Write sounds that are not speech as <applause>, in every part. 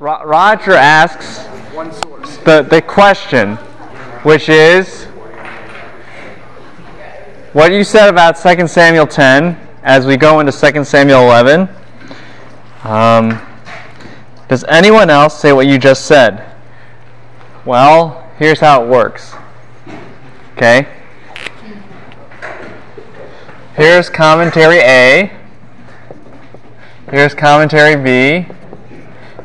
Ro- Roger asks the, the question, which is what you said about 2 Samuel 10 as we go into 2 Samuel 11. Um, does anyone else say what you just said? Well, here's how it works. Okay? Here's commentary A. Here's commentary B.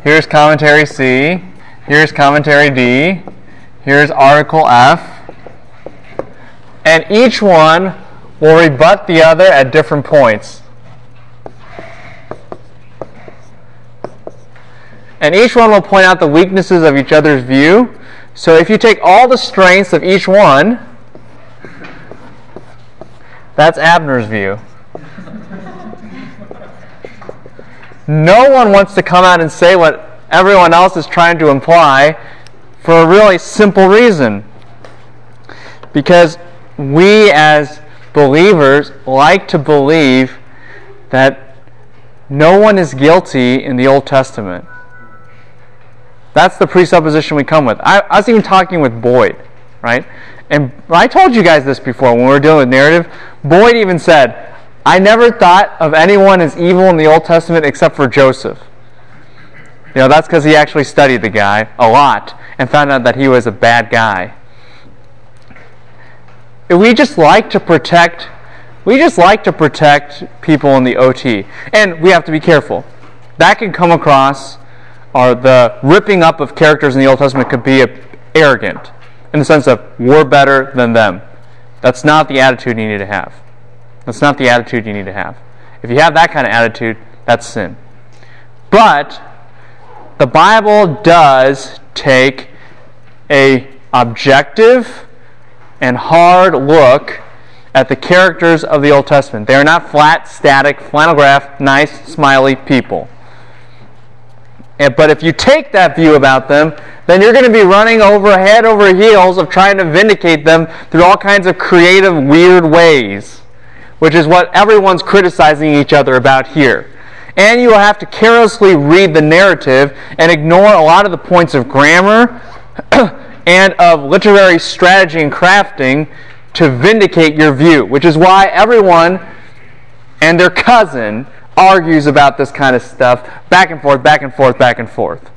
Here's commentary C. Here's commentary D. Here's article F. And each one will rebut the other at different points. And each one will point out the weaknesses of each other's view. So if you take all the strengths of each one, that's Abner's view. No one wants to come out and say what everyone else is trying to imply for a really simple reason. Because we as believers like to believe that no one is guilty in the Old Testament. That's the presupposition we come with. I, I was even talking with Boyd, right? And I told you guys this before when we were dealing with narrative. Boyd even said, I never thought of anyone as evil in the Old Testament except for Joseph. You know, that's because he actually studied the guy a lot and found out that he was a bad guy. We just like to protect we just like to protect people in the OT. And we have to be careful. That can come across or the ripping up of characters in the Old Testament could be arrogant in the sense of we're better than them. That's not the attitude you need to have. That's not the attitude you need to have. If you have that kind of attitude, that's sin. But the Bible does take a objective and hard look at the characters of the Old Testament. They are not flat, static, flannel graph, nice, smiley people. But if you take that view about them, then you're going to be running over head over heels of trying to vindicate them through all kinds of creative, weird ways, which is what everyone's criticizing each other about here. And you will have to carelessly read the narrative and ignore a lot of the points of grammar <clears throat> and of literary strategy and crafting to vindicate your view, which is why everyone and their cousin argues about this kind of stuff back and forth, back and forth, back and forth.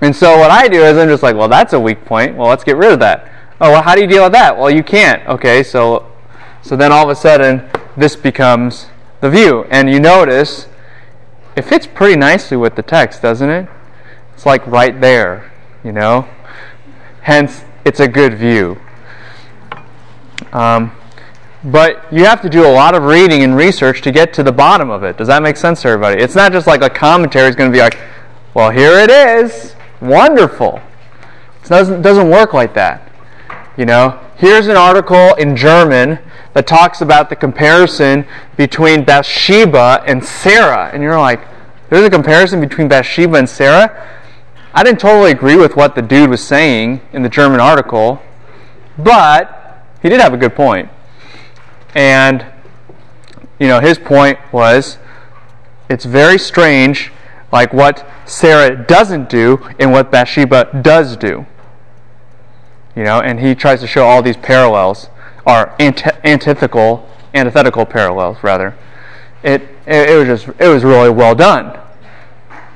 And so what I do is I'm just like, well, that's a weak point. Well, let's get rid of that. Oh, well, how do you deal with that? Well, you can't. Okay, so so then all of a sudden this becomes the view, and you notice it fits pretty nicely with the text, doesn't it? It's like right there, you know. Hence, it's a good view. Um, but you have to do a lot of reading and research to get to the bottom of it. Does that make sense to everybody? It's not just like a commentary is going to be like, well, here it is. Wonderful. It doesn't, doesn't work like that. You know, here's an article in German that talks about the comparison between Bathsheba and Sarah. And you're like, there's a comparison between Bathsheba and Sarah? I didn't totally agree with what the dude was saying in the German article, but he did have a good point. And, you know, his point was it's very strange, like what Sarah doesn't do and what Bathsheba does do. You know, and he tries to show all these parallels, or antithetical, antithetical parallels, rather. It, it, it was just, it was really well done.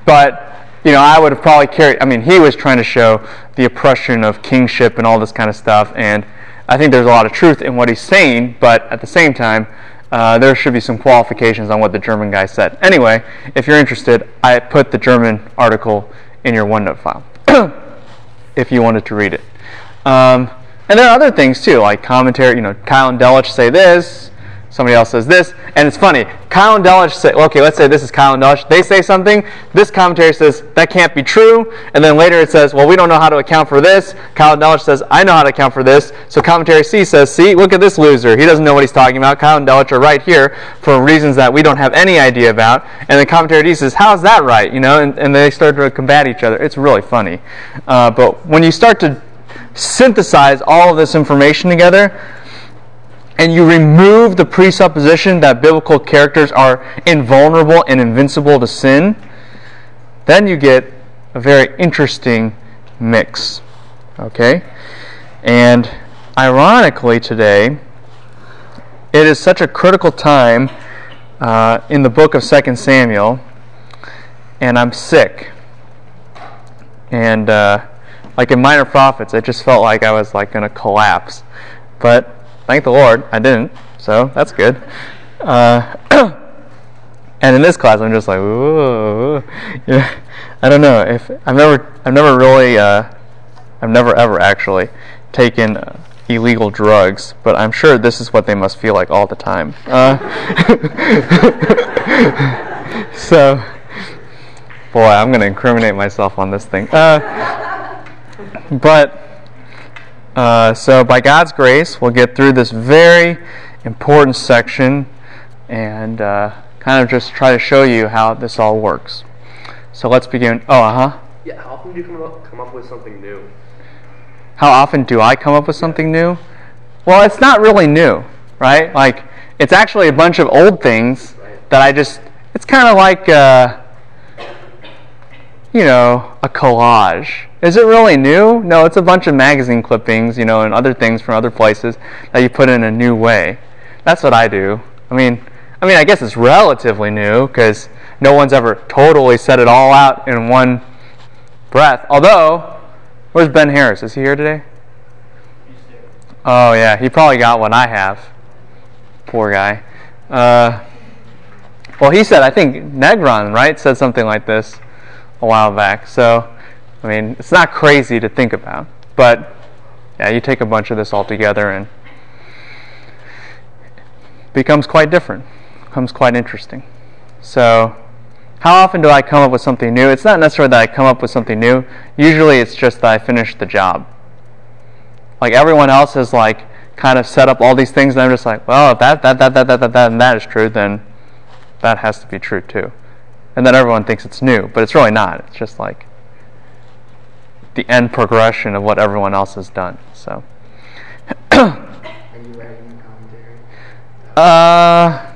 But you know, I would have probably carried. I mean, he was trying to show the oppression of kingship and all this kind of stuff, and I think there's a lot of truth in what he's saying, but at the same time, uh, there should be some qualifications on what the German guy said. Anyway, if you're interested, I put the German article in your OneNote file <clears throat> if you wanted to read it. Um, and there are other things too, like commentary. You know, Keil and Delitzsch say this, somebody else says this, and it's funny. Keil and Delitzsch say, okay, let's say this is Keil and Delitzsch. They say something. This commentary says that can't be true, and then later it says, well, we don't know how to account for this. Keil and Delitzsch says, I know how to account for this. So commentary C says, see, look at this loser. He doesn't know what he's talking about. Keil and Delitzsch are right here for reasons that we don't have any idea about. And then commentary D says, how's that right? You know, and, and they start to combat each other. It's really funny. Uh, but when you start to synthesize all of this information together, and you remove the presupposition that biblical characters are invulnerable and invincible to sin, then you get a very interesting mix. Okay? And ironically, today, it is such a critical time uh, in the book of 2 Samuel, and I'm sick. And uh, like in Minor Prophets, it just felt like I was like going to collapse. But thank the Lord, I didn't. So that's good. Uh, <clears throat> and in this class, I'm just like, Ooh. <laughs> I don't know if I've never, I've never really, uh, I've never ever actually taken illegal drugs, but I'm sure this is what they must feel like all the time. Uh, <laughs> so, boy, I'm going to incriminate myself on this thing. Uh, but, uh, so by God's grace, we'll get through this very important section and uh, kind of just try to show you how this all works. So let's begin. Oh, uh huh. Yeah, how often do you come up, come up with something new? How often do I come up with something new? Well, it's not really new, right? Like, it's actually a bunch of old things Right. that I just, it's kind of like, uh, you know, a collage. Is it really new? No, it's a bunch of magazine clippings, you know, and other things from other places that you put in a new way. That's what I do. I mean, I mean, I guess it's relatively new because no one's ever totally set it all out in one breath. Although, where's Ben Harris? Is he here today? Oh yeah, he probably got what I have. Poor guy. Uh, well, he said I think Negron right said something like this a while back. So, I mean, it's not crazy to think about, but yeah, you take a bunch of this all together and becomes quite different. Becomes quite interesting. So, how often do I come up with something new? It's not necessarily that I come up with something new. Usually, it's just that I finish the job. Like everyone else has like kind of set up all these things, and I'm just like, well, if that that that that that that, that and that is true, then that has to be true too. And then everyone thinks it's new, but it's really not. It's just like the end progression of what everyone else has done. So. Are you writing commentary? Uh,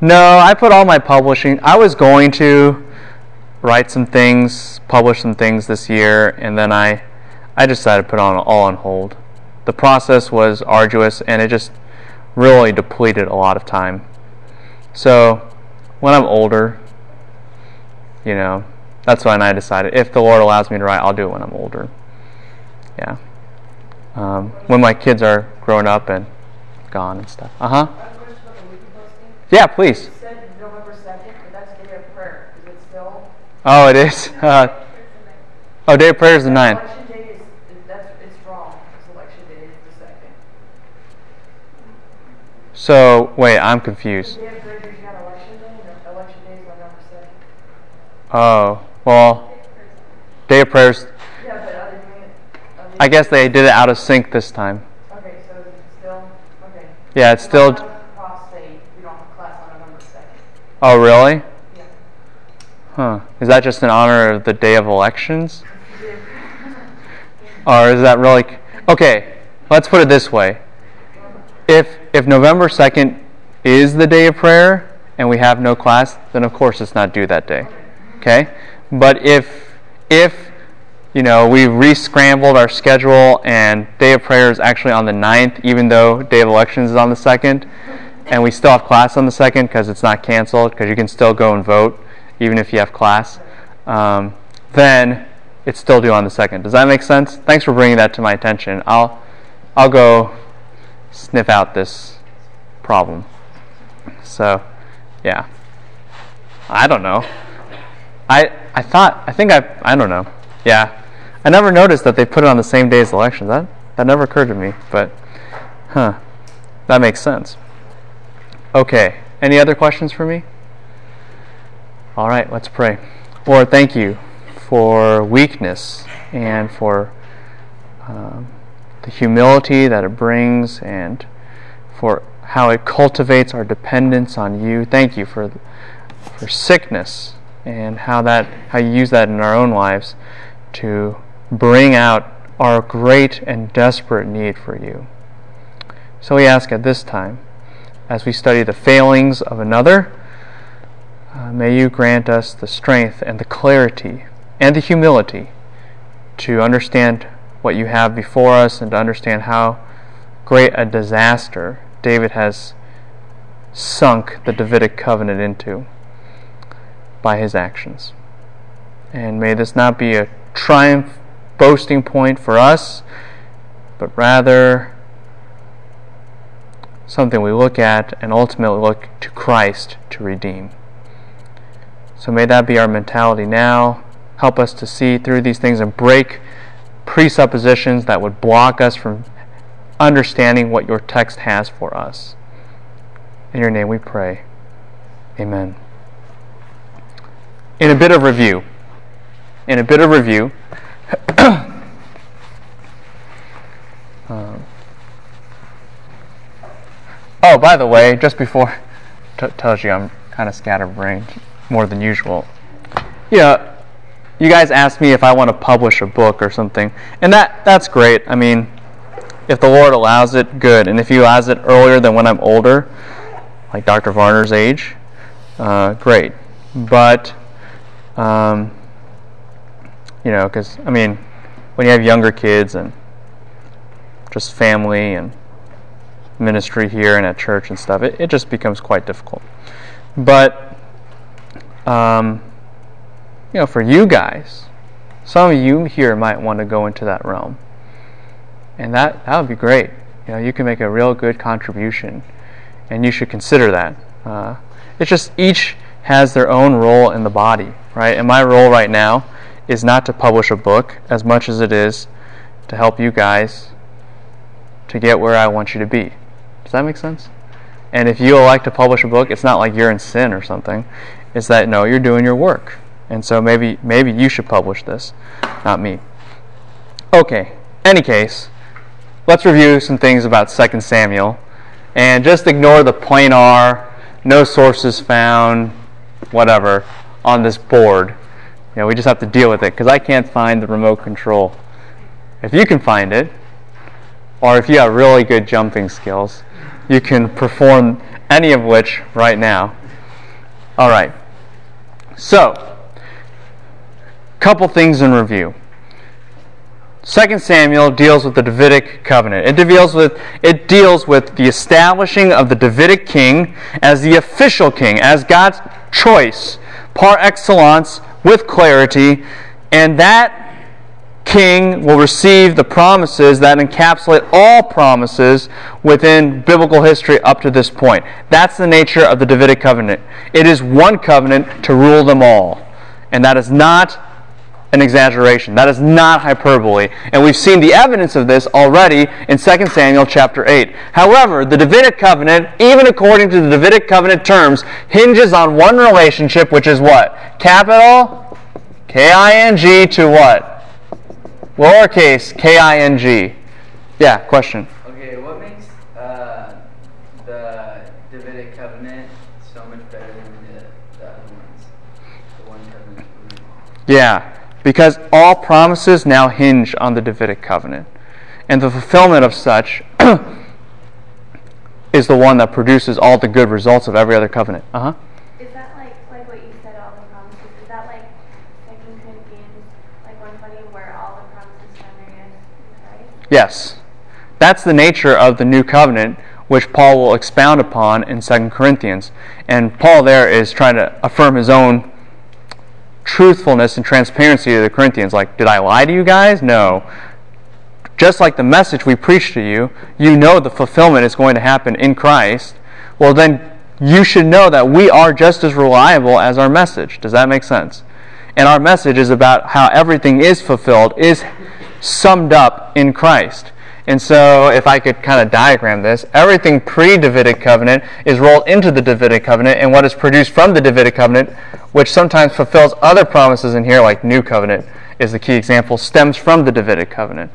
no, I put all my publishing. I was going to write some things, publish some things this year, and then I, I decided to put on all on hold. The process was arduous, and it just really depleted a lot of time. So, when I'm older, you know, that's when I decided if the Lord allows me to write, I'll do it when I'm older. Yeah. Um, when my kids are grown up and gone and stuff. Uh huh. I have a question about the wiki posting. Yeah, please. You said November 2nd, but that's day of prayer. Is it still? Oh, it is. <laughs> Uh, oh, day of prayer is the ninth. Election day is, is- that's, it's wrong. It's election day is the second. So wait, I'm confused. Day of prayer is not election day, no, election day is November 2nd. Oh, well, day of prayers. Yeah, but are they doing it? are they- I guess they did it out of sync this time. Okay, so is it still, okay. Yeah, it's still. Because a lot of profs say we don't have class on November 2nd. Oh, really? Yeah. Huh? Is that just in honor of the day of elections, <laughs> or is that really? Okay, let's put it this way. If if November second is the day of prayer and we have no class, then of course it's not due that day. Okay? But if if you know we've re-scrambled our schedule and day of prayer is actually on the 9th, even though day of elections is on the second, and we still have class on the second because it's not canceled because you can still go and vote even if you have class, um, then it's still due on the second. Does that make sense? Thanks for bringing that to my attention. I'll I'll go sniff out this problem. So, yeah. I don't know. I I thought I think I I don't know. Yeah. I never noticed that they put it on the same day as elections. That that never occurred to me, but huh. That makes sense. Okay. Any other questions for me? All right, let's pray. Lord, thank you for weakness and for um, the humility that it brings and for how it cultivates our dependence on you. Thank you for for sickness and how that how you use that in our own lives to bring out our great and desperate need for you. So we ask at this time, as we study the failings of another, uh, may you grant us the strength and the clarity and the humility to understand what you have before us and to understand how great a disaster David has sunk the Davidic covenant into by his actions. And may this not be a triumph boasting point for us, but rather something we look at and ultimately look to Christ to redeem. So may that be our mentality now. Help us to see through these things and break presuppositions that would block us from understanding what your text has for us. In your name we pray. Amen. In a bit of review, in a bit of review, um, <coughs> oh, by the way, just before, t- tells you I'm kind of scatterbrained more than usual. Yeah, you guys asked me if I want to publish a book or something, and that that's great. I mean, if the Lord allows it, good. And if He allows it earlier than when I'm older, like Dr. Varner's age, uh, great. But um, you know, because I mean, when you have younger kids and just family and ministry here and at church and stuff, it, it just becomes quite difficult. But um, you know, for you guys, some of you here might want to go into that realm, and that that would be great. You know, you can make a real good contribution, and you should consider that. Uh, it's just each has their own role in the body, right? And my role right now is not to publish a book as much as it is to help you guys to get where I want you to be. Does that make sense? And if you elect to publish a book, it's not like you're in sin or something. It's that no, you're doing your work. And so maybe maybe you should publish this, not me. Okay. Any case, let's review some things about 2 Samuel and just ignore the plain R, no sources found, whatever on this board. You know, we just have to deal with it because I can't find the remote control. If you can find it, or if you have really good jumping skills, you can perform any of which right now. All right. So, couple things in review. 2 Samuel deals with the Davidic covenant. It deals with it deals with the establishing of the Davidic king as the official king, as God's choice par excellence with clarity, and that king will receive the promises that encapsulate all promises within biblical history up to this point. That's the nature of the Davidic covenant. It is one covenant to rule them all. And that is not an exaggeration. That is not hyperbole. And we've seen the evidence of this already in 2 Samuel chapter 8. However, the Davidic covenant, even according to the Davidic covenant terms, hinges on one relationship, which is what? Capital K I N G to what? Lowercase K I N G. Yeah, question. Okay, what makes uh, the Davidic covenant so much better than the, the other ones? The one covenant. Yeah, because all promises now hinge on the Davidic covenant. And the fulfillment of such <clears throat> is the one that produces all the good results of every other covenant. Uh huh. Is that like like what you said, all the promises? Is that like Second Corinthians, like one twenty, where all the promises found are yes in Christ? Yes. That's the nature of the new covenant, which Paul will expound upon in 2 Corinthians. And Paul there is trying to affirm his own truthfulness and transparency to the Corinthians. Like, did I lie to you guys? No. Just like the message we preach to you, you know the fulfillment is going to happen in Christ. Well, then you should know that we are just as reliable as our message. Does that make sense? And our message is about how everything is fulfilled, is summed up in Christ. And so, if I could kind of diagram this, everything pre Davidic covenant is rolled into the Davidic covenant, and what is produced from the Davidic covenant, which sometimes fulfills other promises in here, like New Covenant is the key example, stems from the Davidic covenant.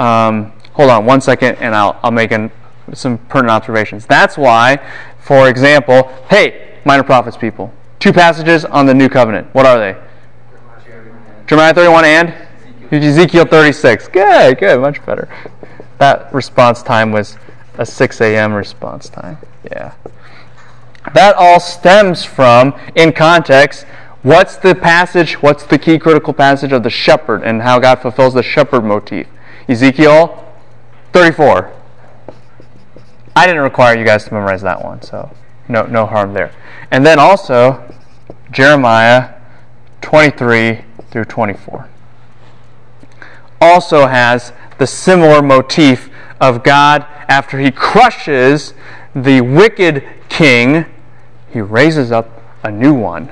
Um, hold on one second, and I'll, I'll make an, some pertinent observations. That's why, for example, hey, minor prophets people, two passages on the New Covenant. What are they? Jeremiah 31 and Ezekiel 36. Good, good, much better. That response time was a 6 a.m. response time. Yeah. That all stems from, in context, What's the passage? What's the key critical passage of the shepherd and how God fulfills the shepherd motif? Ezekiel 34. I didn't require you guys to memorize that one, so no, no harm there. And then also Jeremiah 23 through 24. Also has the similar motif of God after he crushes the wicked king, he raises up a new one.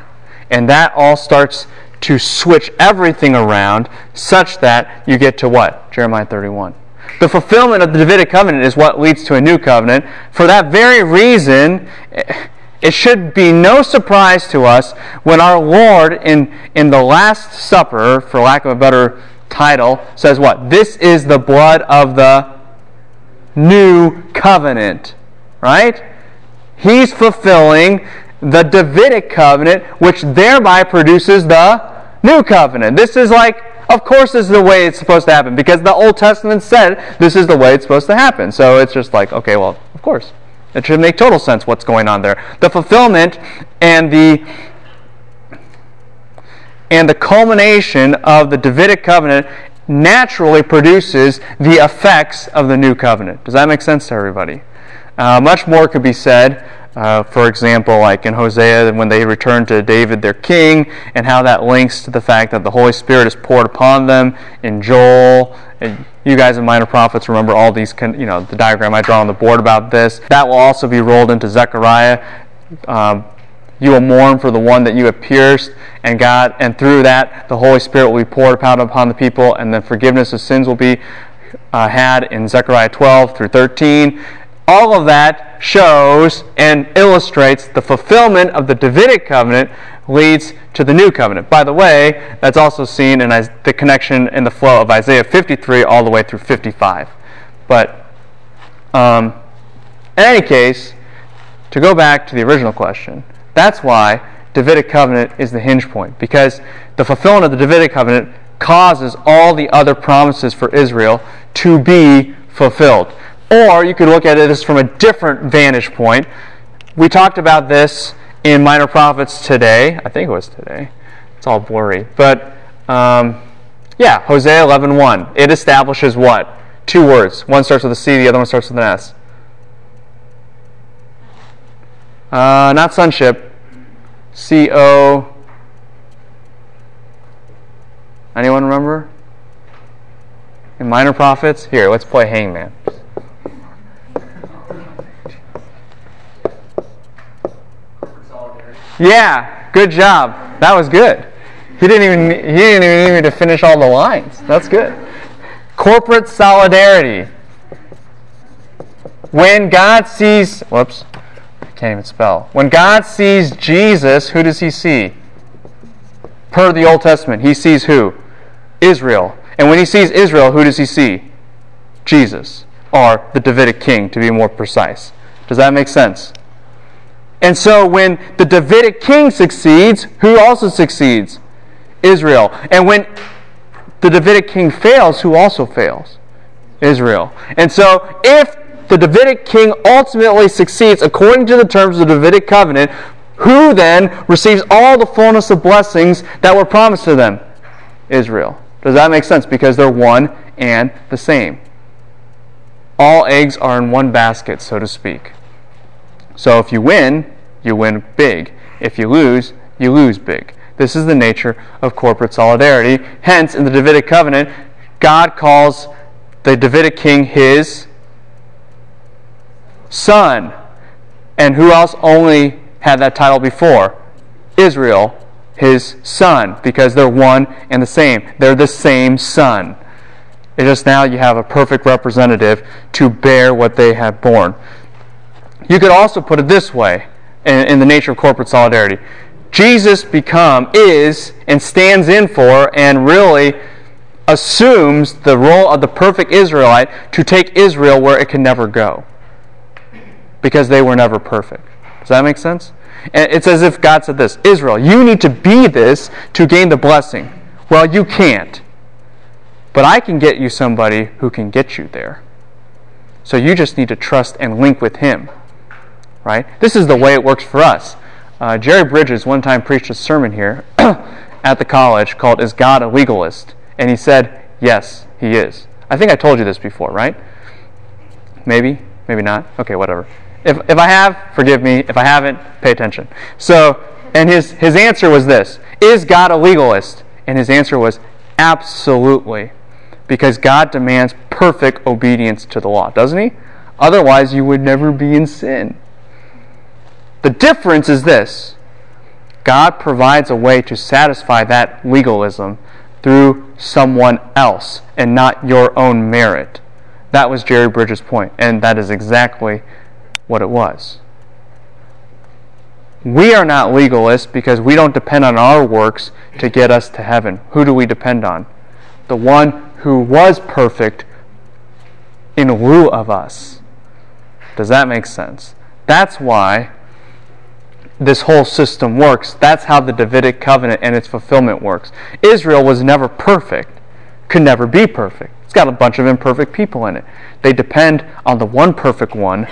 And that all starts to switch everything around such that you get to what? Jeremiah 31. The fulfillment of the Davidic covenant is what leads to a new covenant. For that very reason, it should be no surprise to us when our Lord, in, in the Last Supper, for lack of a better title, says what? This is the blood of the new covenant. Right? He's fulfilling the Davidic covenant, which thereby produces the new covenant. This is like of course, this is the way it's supposed to happen because the Old Testament said this is the way it's supposed to happen. So it's just like, okay, well, of course. It should make total sense what's going on there. The fulfillment and the and the culmination of the Davidic covenant naturally produces the effects of the new covenant. Does that make sense to everybody? Uh, much more could be said uh, for example, like in Hosea, when they return to David, their king, and how that links to the fact that the Holy Spirit is poured upon them. In Joel, and you guys in Minor Prophets remember all these, you know, the diagram I draw on the board about this. That will also be rolled into Zechariah. Um, you will mourn for the one that you have pierced, and God, and through that, the Holy Spirit will be poured out upon the people, and the forgiveness of sins will be uh, had in Zechariah 12 through 13 all of that shows and illustrates the fulfillment of the Davidic covenant leads to the new covenant. By the way, that's also seen in the connection in the flow of Isaiah 53 all the way through 55. But um, in any case, to go back to the original question, that's why Davidic covenant is the hinge point because the fulfillment of the Davidic covenant causes all the other promises for Israel to be fulfilled. Or you could look at it as from a different vantage point. We talked about this in Minor Prophets today. I think it was today. It's all blurry. But um, yeah, Hosea 11.1. It establishes what? Two words. One starts with a C, the other one starts with an S. Uh, not sonship. C O. Anyone remember? In Minor Prophets? Here, let's play Hangman. Yeah, good job. That was good. He didn't even he didn't even need me to finish all the lines. That's good. Corporate solidarity. When God sees whoops, can't even spell. When God sees Jesus, who does he see? Per the Old Testament, he sees who? Israel. And when he sees Israel, who does he see? Jesus, or the Davidic king, to be more precise. Does that make sense? And so when the Davidic king succeeds, who also succeeds? Israel. And when the Davidic king fails, who also fails? Israel. And so if the Davidic king ultimately succeeds according to the terms of the Davidic covenant, who then receives all the fullness of blessings that were promised to them? Israel. Does that make sense? Because they're one and the same. All eggs are in one basket, so to speak. So if you win, you win big. If you lose, you lose big. This is the nature of corporate solidarity. Hence, in the Davidic covenant, God calls the Davidic king his son. And who else only had that title before? Israel, his son, because they're one and the same. They're the same son. It's just now you have a perfect representative to bear what they have borne. You could also put it this way in, in the nature of corporate solidarity. Jesus become is and stands in for and really assumes the role of the perfect Israelite to take Israel where it can never go. Because they were never perfect. Does that make sense? And it's as if God said this Israel, you need to be this to gain the blessing. Well, you can't. But I can get you somebody who can get you there. So you just need to trust and link with Him right? This is the way it works for us. Uh, Jerry Bridges one time preached a sermon here <coughs> at the college called Is God a Legalist? And he said, Yes, he is. I think I told you this before, right? Maybe, maybe not. Okay, whatever. If, if I have, forgive me. If I haven't, pay attention. So, and his, his answer was this Is God a legalist? And his answer was absolutely. Because God demands perfect obedience to the law, doesn't he? Otherwise, you would never be in sin. The difference is this God provides a way to satisfy that legalism through someone else and not your own merit. That was Jerry Bridges' point, and that is exactly what it was. We are not legalists because we don't depend on our works to get us to heaven. Who do we depend on? The one who was perfect in lieu of us. Does that make sense? That's why this whole system works. That's how the Davidic covenant and its fulfillment works. Israel was never perfect, could never be perfect. It's got a bunch of imperfect people in it. They depend on the one perfect one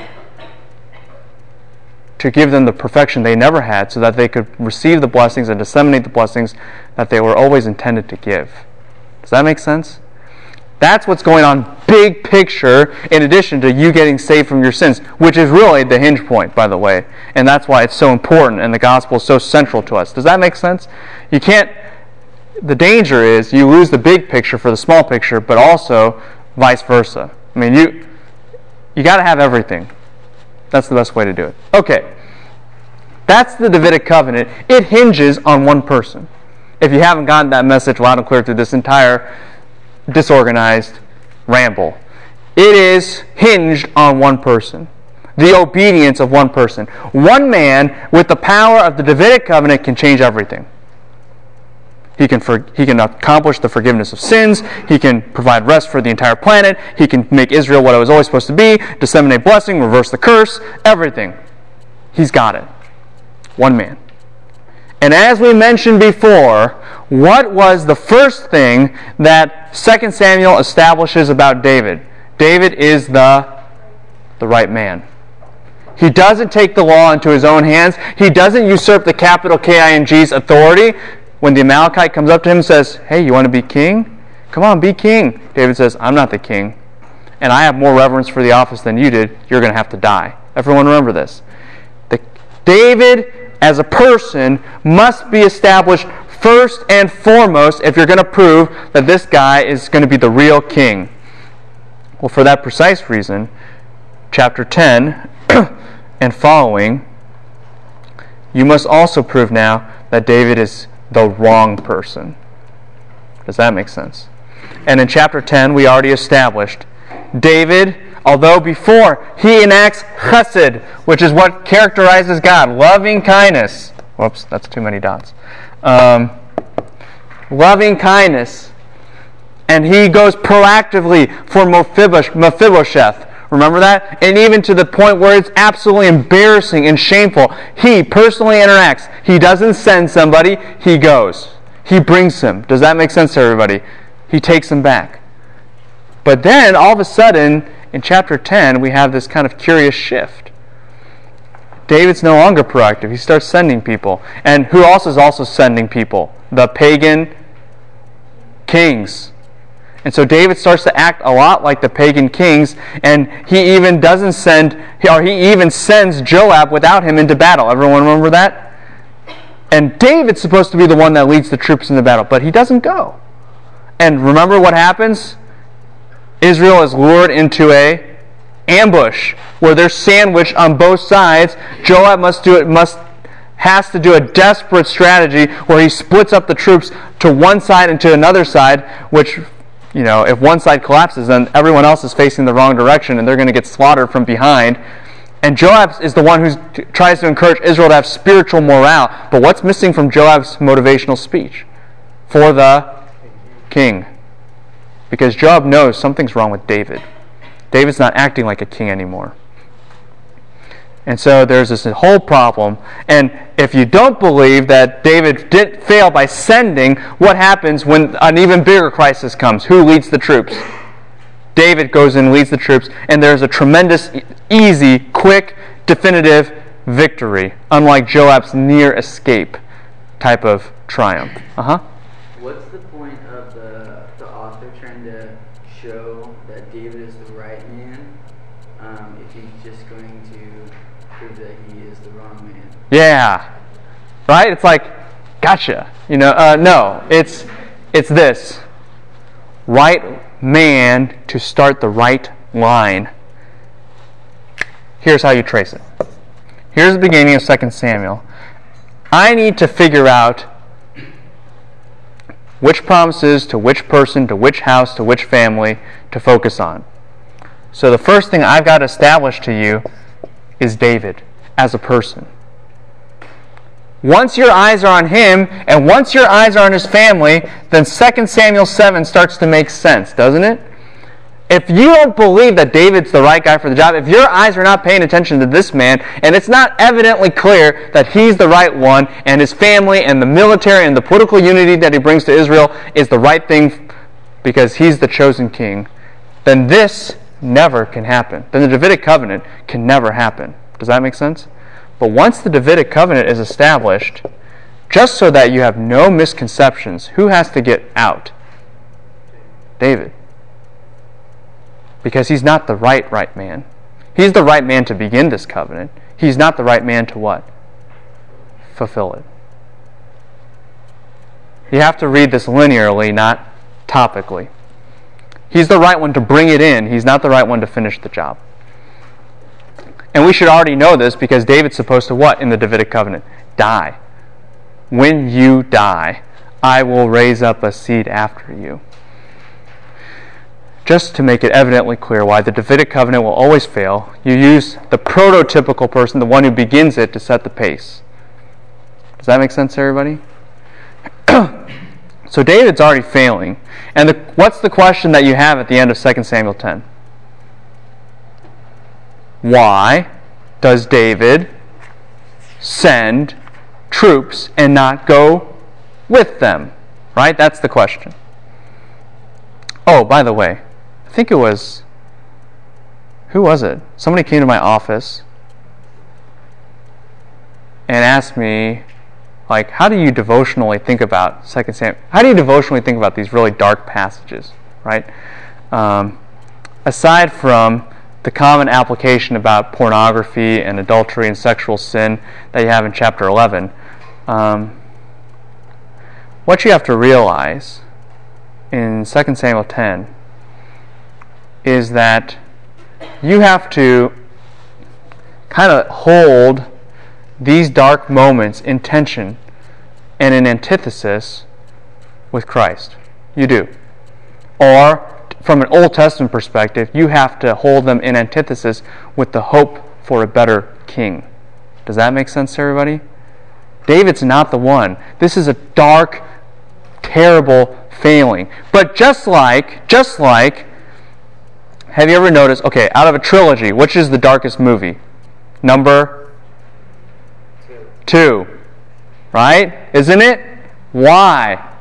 to give them the perfection they never had so that they could receive the blessings and disseminate the blessings that they were always intended to give. Does that make sense? That's what's going on, big picture, in addition to you getting saved from your sins, which is really the hinge point, by the way. And that's why it's so important and the gospel is so central to us. Does that make sense? You can't, the danger is you lose the big picture for the small picture, but also vice versa. I mean, you, you got to have everything. That's the best way to do it. Okay. That's the Davidic covenant. It hinges on one person. If you haven't gotten that message loud and clear through this entire disorganized ramble. It is hinged on one person. The obedience of one person. One man with the power of the Davidic covenant can change everything. He can, for, he can accomplish the forgiveness of sins. He can provide rest for the entire planet. He can make Israel what it was always supposed to be, disseminate blessing, reverse the curse, everything. He's got it. One man. And as we mentioned before, what was the first thing that 2 Samuel establishes about David? David is the, the right man. He doesn't take the law into his own hands. He doesn't usurp the capital K-I-N-G's authority. When the Amalekite comes up to him and says, Hey, you want to be king? Come on, be king. David says, I'm not the king. And I have more reverence for the office than you did. You're going to have to die. Everyone remember this. The, David, as a person, must be established first and foremost if you're going to prove that this guy is going to be the real king. Well, for that precise reason, chapter 10 <clears throat> and following, you must also prove now that David is the wrong person. Does that make sense? And in chapter 10, we already established David, although before he enacts chesed, which is what characterizes God, loving kindness. Whoops, that's too many dots. Um, loving kindness. And he goes proactively for Mephibosheth. Remember that? And even to the point where it's absolutely embarrassing and shameful. He personally interacts. He doesn't send somebody, he goes. He brings him. Does that make sense to everybody? He takes him back. But then, all of a sudden, in chapter 10, we have this kind of curious shift. David's no longer proactive. He starts sending people. And who else is also sending people? The pagan kings. And so David starts to act a lot like the pagan kings, and he even doesn't send, or he even sends Joab without him into battle. Everyone remember that? And David's supposed to be the one that leads the troops in the battle, but he doesn't go. And remember what happens? Israel is lured into a ambush where they're sandwiched on both sides. Joab must do it must has to do a desperate strategy where he splits up the troops to one side and to another side, which you know, if one side collapses, then everyone else is facing the wrong direction and they're going to get slaughtered from behind. And Joab is the one who tries to encourage Israel to have spiritual morale. But what's missing from Joab's motivational speech? For the king. Because Joab knows something's wrong with David. David's not acting like a king anymore. And so there's this whole problem. And if you don't believe that David didn't fail by sending, what happens when an even bigger crisis comes? Who leads the troops? David goes in, leads the troops, and there's a tremendous, easy, quick, definitive victory, unlike Joab's near escape type of triumph. Uh huh. What's the point of the, the author trying to show that David is the right man um, if he's just going to prove that he is the wrong man? Yeah. Right? It's like, gotcha. You know, uh, no, it's it's this. Right man to start the right line. Here's how you trace it. Here's the beginning of 2 Samuel. I need to figure out which promises to which person, to which house, to which family to focus on. So the first thing I've got to establish to you is David as a person. Once your eyes are on him, and once your eyes are on his family, then 2 Samuel 7 starts to make sense, doesn't it? If you don't believe that David's the right guy for the job, if your eyes are not paying attention to this man, and it's not evidently clear that he's the right one, and his family and the military and the political unity that he brings to Israel is the right thing because he's the chosen king, then this never can happen. Then the Davidic covenant can never happen. Does that make sense? But once the Davidic covenant is established, just so that you have no misconceptions, who has to get out? David. Because he's not the right right man. He's the right man to begin this covenant. He's not the right man to what? Fulfill it. You have to read this linearly, not topically. He's the right one to bring it in. He's not the right one to finish the job. And we should already know this because David's supposed to what in the Davidic covenant? Die. When you die, I will raise up a seed after you. Just to make it evidently clear why the Davidic covenant will always fail, you use the prototypical person, the one who begins it, to set the pace. Does that make sense to everybody? <clears throat> so David's already failing. And the, what's the question that you have at the end of 2 Samuel 10? Why does David send troops and not go with them? Right? That's the question. Oh, by the way, I think it was. Who was it? Somebody came to my office and asked me, like, how do you devotionally think about Second Samuel? How do you devotionally think about these really dark passages, right? Um, aside from the common application about pornography and adultery and sexual sin that you have in chapter 11, um, what you have to realize in 2 Samuel 10 is that you have to kind of hold these dark moments in tension and in antithesis with Christ. You do. Or, from an Old Testament perspective, you have to hold them in antithesis with the hope for a better king. Does that make sense to everybody? David's not the one. This is a dark, terrible failing. But just like, just like, have you ever noticed, okay, out of a trilogy, which is the darkest movie? Number two. Right? Isn't it? Why?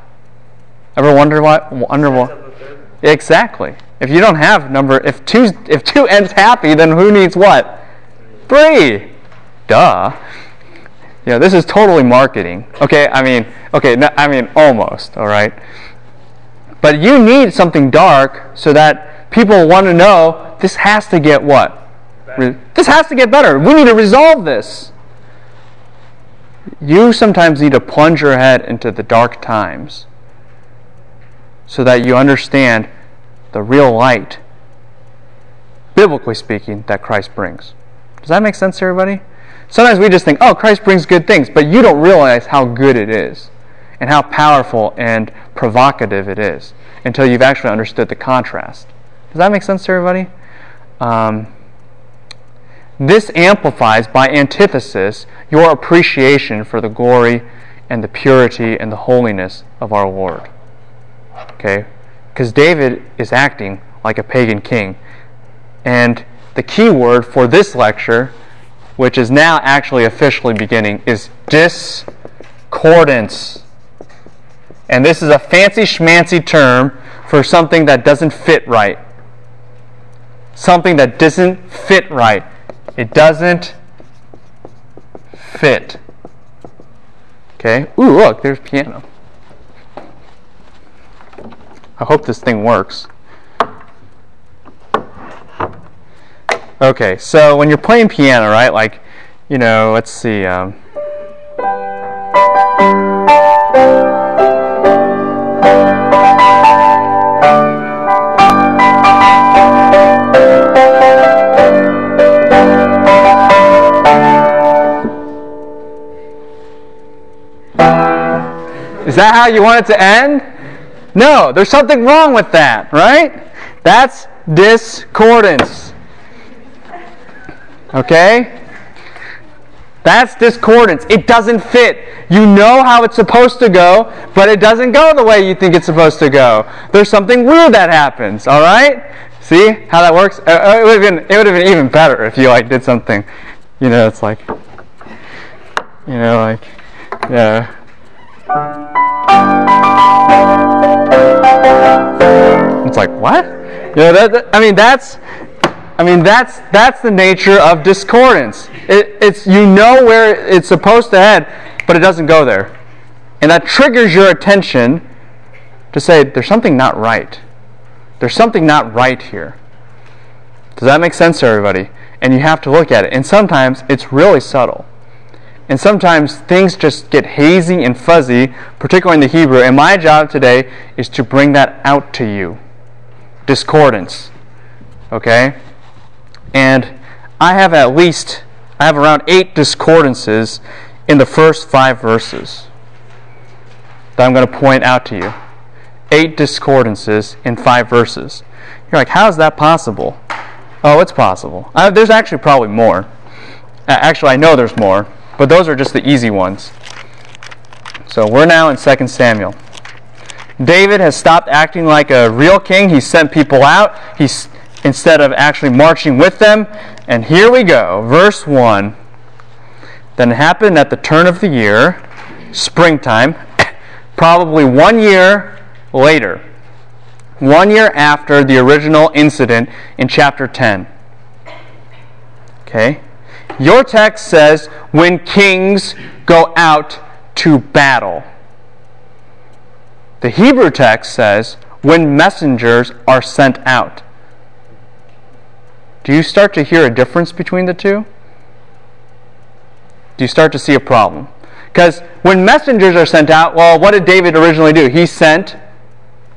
Ever wonder why? Wonder why? Exactly. If you don't have number, if two, if two ends happy, then who needs what? Three. Duh. Yeah, this is totally marketing. Okay, I mean, okay, no, I mean almost. All right. But you need something dark so that people want to know this has to get what? This has to get better. We need to resolve this. You sometimes need to plunge your head into the dark times so that you understand the real light, biblically speaking, that Christ brings. Does that make sense to everybody? Sometimes we just think, oh, Christ brings good things, but you don't realize how good it is and how powerful and provocative it is until you've actually understood the contrast. Does that make sense to everybody? Um, this amplifies by antithesis your appreciation for the glory and the purity and the holiness of our Lord. Okay? Because David is acting like a pagan king. And the key word for this lecture, which is now actually officially beginning, is discordance. And this is a fancy schmancy term for something that doesn't fit right. Something that doesn't fit right. It doesn't fit. Okay? Ooh, look, there's piano. I hope this thing works. Okay, so when you're playing piano, right? Like, you know, let's see. Um, Is that how you want it to end? No, there's something wrong with that, right? That's discordance. Okay? That's discordance. It doesn't fit. You know how it's supposed to go, but it doesn't go the way you think it's supposed to go. There's something weird that happens, all right? See how that works? Uh, uh, it would have been it would have been even better if you like did something, you know, it's like you know, like yeah. It's like what? You know, that, that- I mean, that's, I mean, that's that's the nature of discordance. It, it's you know where it's supposed to head, but it doesn't go there, and that triggers your attention to say there's something not right. There's something not right here. Does that make sense to everybody? And you have to look at it. And sometimes it's really subtle. And sometimes things just get hazy and fuzzy, particularly in the Hebrew. And my job today is to bring that out to you discordance. Okay? And I have at least, I have around eight discordances in the first five verses that I'm going to point out to you. Eight discordances in five verses. You're like, how is that possible? Oh, it's possible. Uh, there's actually probably more. Uh, Actually, I know there's more, but those are just the easy ones. So we're now in 2 Samuel. David has stopped acting like a real king. He sent people out. He's instead of actually marching with them. And here we go, verse 1. Then it happened at the turn of the year, springtime, <coughs> probably one year later, one year after the original incident in chapter 10. Okay? Your text says, when kings go out to battle. The Hebrew text says, when messengers are sent out. Do you start to hear a difference between the two? Do you start to see a problem? Because when messengers are sent out, well, what did David originally do? He sent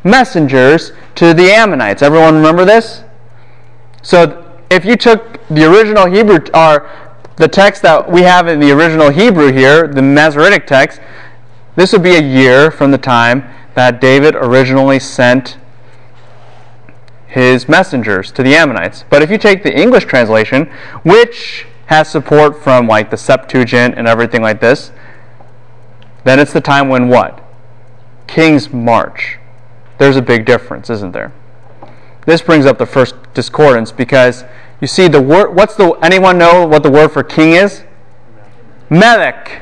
messengers to the Ammonites. Everyone remember this? So if you took the original Hebrew, or the text that we have in the original Hebrew here, the Masoretic text, this would be a year from the time that David originally sent his messengers to the Ammonites. But if you take the English translation, which has support from like the Septuagint and everything like this, then it's the time when what? Kings march. There's a big difference, isn't there? This brings up the first discordance because you see the word what's the anyone know what the word for king is? Melech.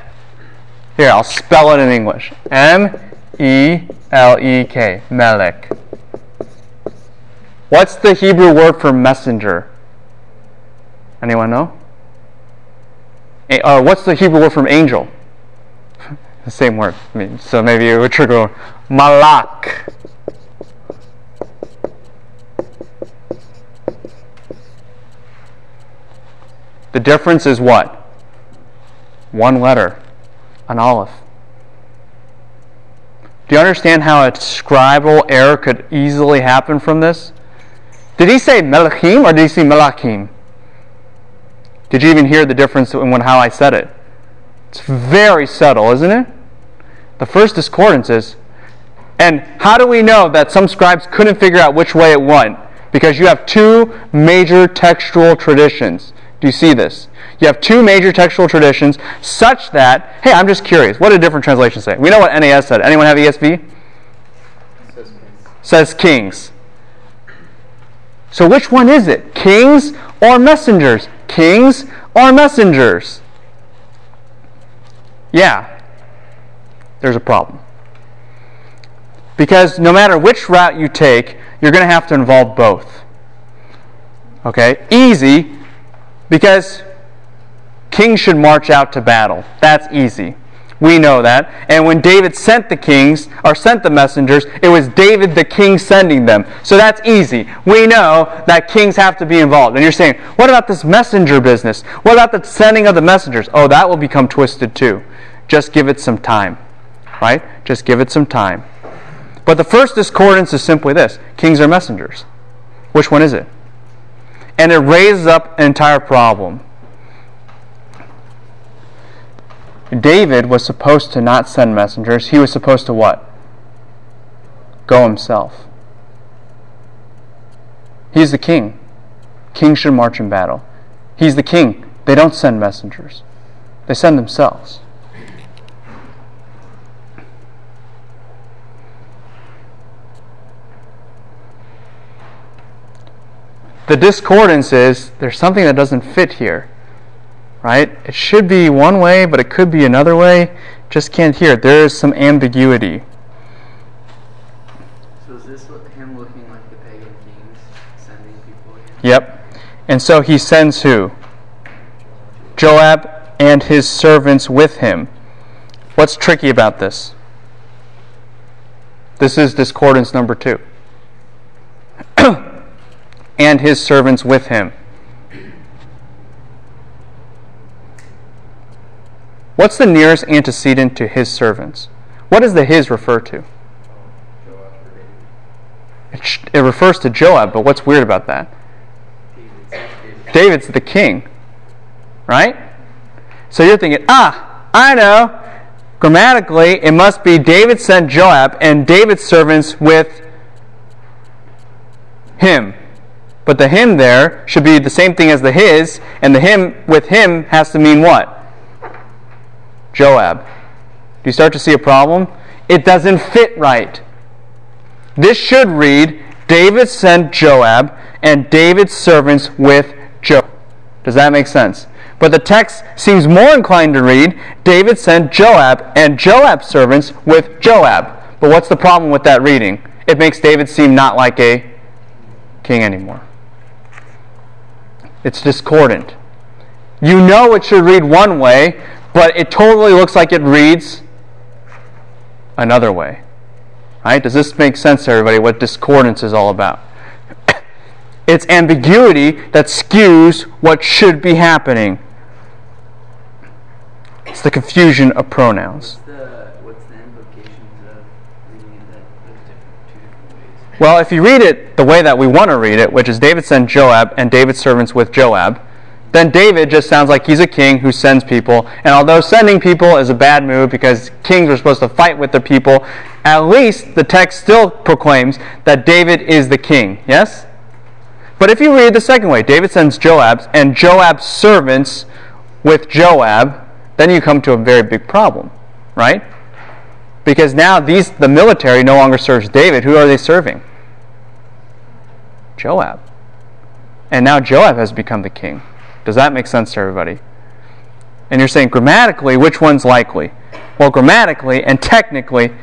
Here, I'll spell it in English. M E L E K. Melech. What's the Hebrew word for messenger? Anyone know? Uh, what's the Hebrew word from angel? <laughs> the same word. I mean, so maybe it would trigger malak. The difference is what? One letter, an aleph. Do you understand how a scribal error could easily happen from this? Did he say melachim or did he say malachim? Did you even hear the difference in when, how I said it? It's very subtle, isn't it? The first discordance is, and how do we know that some scribes couldn't figure out which way it went? Because you have two major textual traditions. Do you see this? You have two major textual traditions such that, hey, I'm just curious, what did different translations say? We know what NAS said. Anyone have ESV? Says kings. Says kings. So which one is it? Kings or messengers? Kings or messengers? Yeah, there's a problem. Because no matter which route you take, you're going to have to involve both. Okay? Easy, because kings should march out to battle. That's easy. We know that. And when David sent the kings, or sent the messengers, it was David the king sending them. So that's easy. We know that kings have to be involved. And you're saying, what about this messenger business? What about the sending of the messengers? Oh, that will become twisted too. Just give it some time. Right? Just give it some time. But the first discordance is simply this kings are messengers. Which one is it? And it raises up an entire problem. David was supposed to not send messengers. He was supposed to what? Go himself. He's the king. Kings should march in battle. He's the king. They don't send messengers, they send themselves. The discordance is there's something that doesn't fit here right? It should be one way, but it could be another way. Just can't hear it. There is some ambiguity. So is this him looking like the pagan kings sending people again? Yep. And so he sends who? Joab and his servants with him. What's tricky about this? This is discordance number two. <clears throat> and his servants with him. What's the nearest antecedent to his servants? What does the his refer to? It, it refers to Joab, but what's weird about that? David's the king, right? So you're thinking, ah, I know. Grammatically, it must be David sent Joab and David's servants with him. But the him there should be the same thing as the his, and the him with him has to mean what? Joab. Do you start to see a problem? It doesn't fit right. This should read David sent Joab and David's servants with Joab. Does that make sense? But the text seems more inclined to read David sent Joab and Joab's servants with Joab. But what's the problem with that reading? It makes David seem not like a king anymore. It's discordant. You know it should read one way, but it totally looks like it reads another way. Right? Does this make sense to everybody what discordance is all about? <coughs> it's ambiguity that skews what should be happening. It's the confusion of pronouns. What's the what's the implications of reading it that those different two different ways? Well, if you read it the way that we want to read it, which is David sent Joab and David's servants with Joab, then David just sounds like he's a king who sends people. And although sending people is a bad move because kings are supposed to fight with their people, at least the text still proclaims that David is the king. Yes? But if you read the second way, David sends Joab's and Joab's servants with Joab, then you come to a very big problem, right? Because now these the military no longer serves David. Who are they serving? Joab. And now Joab has become the king. Does that make sense to everybody? And you're saying grammatically, which one's likely? Well, grammatically and technically,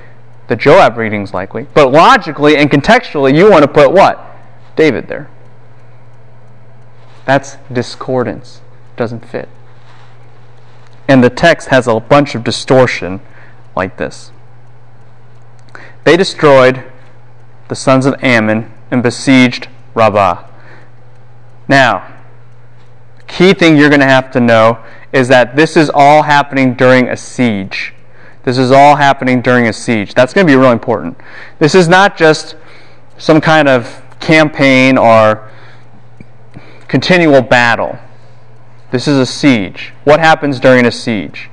the Joab reading's likely. But logically and contextually, you want to put what? David there. That's discordance. Doesn't fit. And the text has a bunch of distortion like this. They destroyed the sons of Ammon and besieged Rabbah. Now, key thing you're going to have to know is that this is all happening during a siege. This is all happening during a siege. That's going to be really important. This is not just some kind of campaign or continual battle. This is a siege. What happens during a siege?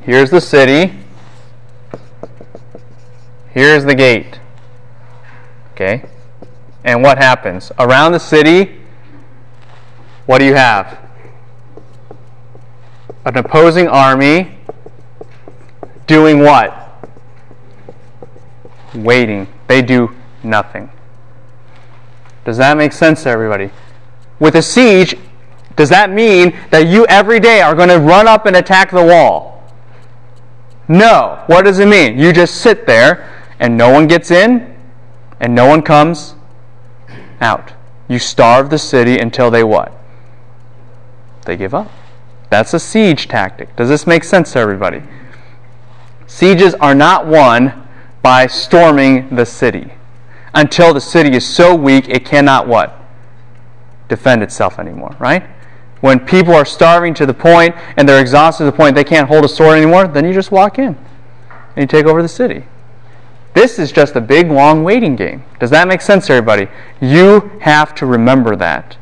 Here's the city. Here's the gate. Okay? And what happens? Around the city, what do you have? An opposing army doing what? Waiting. They do nothing. Does that make sense to everybody? With a siege, does that mean that you every day are going to run up and attack the wall? No. What does it mean? You just sit there and no one gets in and no one comes out. You starve the city until they what? They give up. That's a siege tactic. Does this make sense to everybody? Sieges are not won by storming the city until the city is so weak it cannot what? Defend itself anymore, right? When people are starving to the point and they're exhausted to the point they can't hold a sword anymore, then you just walk in and you take over the city. This is just a big, long waiting game. Does that make sense, everybody? You have to remember that.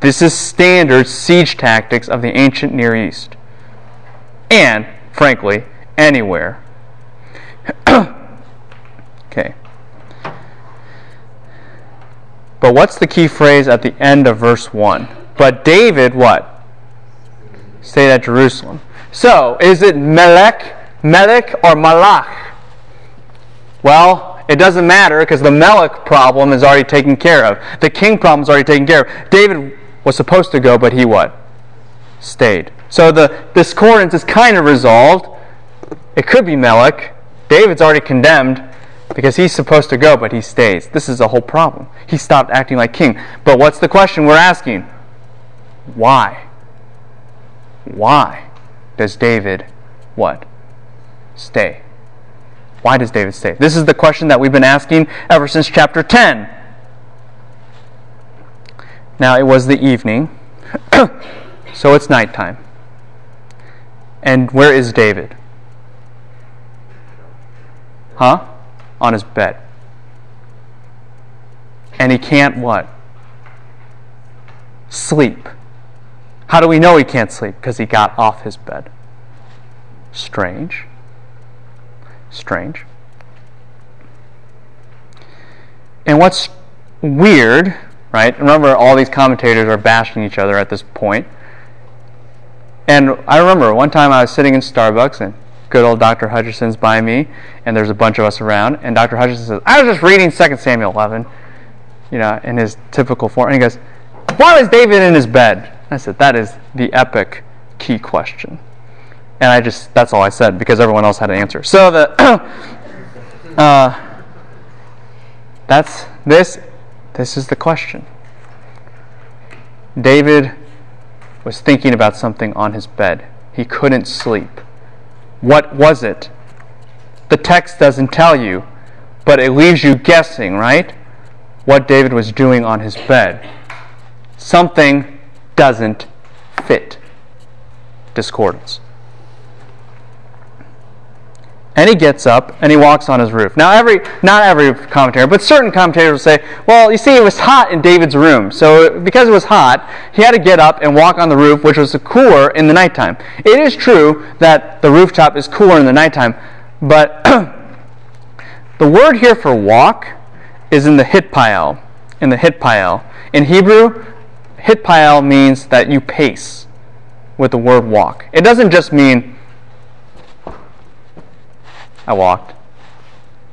This is standard siege tactics of the ancient Near East. And, frankly, anywhere. <coughs> okay. But what's the key phrase at the end of verse 1? But David, what? Stayed at Jerusalem. So, is it Melech, Melech, or Malach? Well, it doesn't matter because the Melech problem is already taken care of. The king problem is already taken care of. David was supposed to go, but he what? Stayed. So the discordance is kind of resolved. It could be Melech. David's already condemned because he's supposed to go, but he stays. This is a whole problem. He stopped acting like king. But what's the question we're asking? Why? Why does David what? Stay. Why does David stay? This is the question that we've been asking ever since chapter 10. Now, it was the evening, <coughs> so it's nighttime. And where is David? Huh? On his bed. And he can't what? Sleep. How do we know he can't sleep? Because he got off his bed. Strange. Strange. And what's weird, right? Remember, all these commentators are bashing each other at this point. And I remember one time I was sitting in Starbucks and good old Dr. Hutcherson's by me, and there's a bunch of us around, and Dr. Hutcherson says, I was just reading 2 Samuel 11, you know, in his typical form. And he goes, Why was David in his bed? I said, That is the epic key question. And I just, that's all I said because everyone else had an answer. So the, <clears throat> uh, that's, this, this is the question. David was thinking about something on his bed. He couldn't sleep. What was it? The text doesn't tell you, but it leaves you guessing, right? What David was doing on his bed. Something doesn't fit. Discordance. And he gets up and he walks on his roof. Now, every not every commentator, but certain commentators will say, "Well, you see, it was hot in David's room, so because it was hot, he had to get up and walk on the roof, which was cooler in the nighttime." It is true that the rooftop is cooler in the nighttime, but <clears throat> the word here for walk is in the hitpael. In the hitpael, in Hebrew, hitpael means that you pace with the word walk. It doesn't just mean I walked.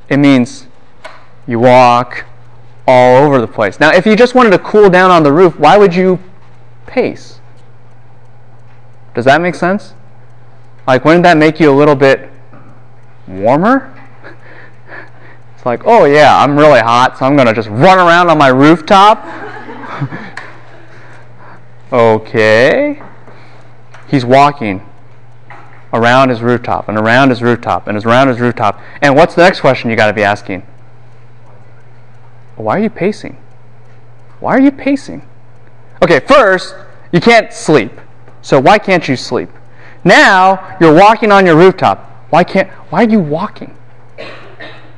It means you walk all over the place. Now, if you just wanted to cool down on the roof, why would you pace? Does that make sense? Like, wouldn't that make you a little bit warmer? <laughs> It's like, oh yeah, I'm really hot, so I'm going to just run around on my rooftop. <laughs> okay. He's walking around his rooftop and around his rooftop and around his rooftop. And what's the next question you got to be asking? Why are you pacing? Why are you pacing? Okay, first, you can't sleep. So why can't you sleep? Now, you're walking on your rooftop. Why can't why are you walking?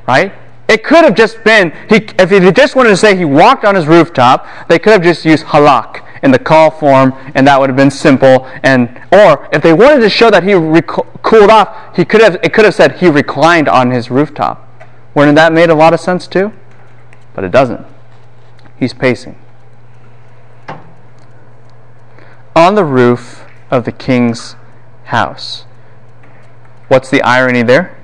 Right? It could have just been he if he just wanted to say he walked on his rooftop, they could have just used halak in the qal form, and that would have been simple. And or if they wanted to show that he rec- cooled off, he could have it could have said he reclined on his rooftop. Wouldn't that made a lot of sense too? But it doesn't. He's pacing on the roof of the king's house. What's the irony there?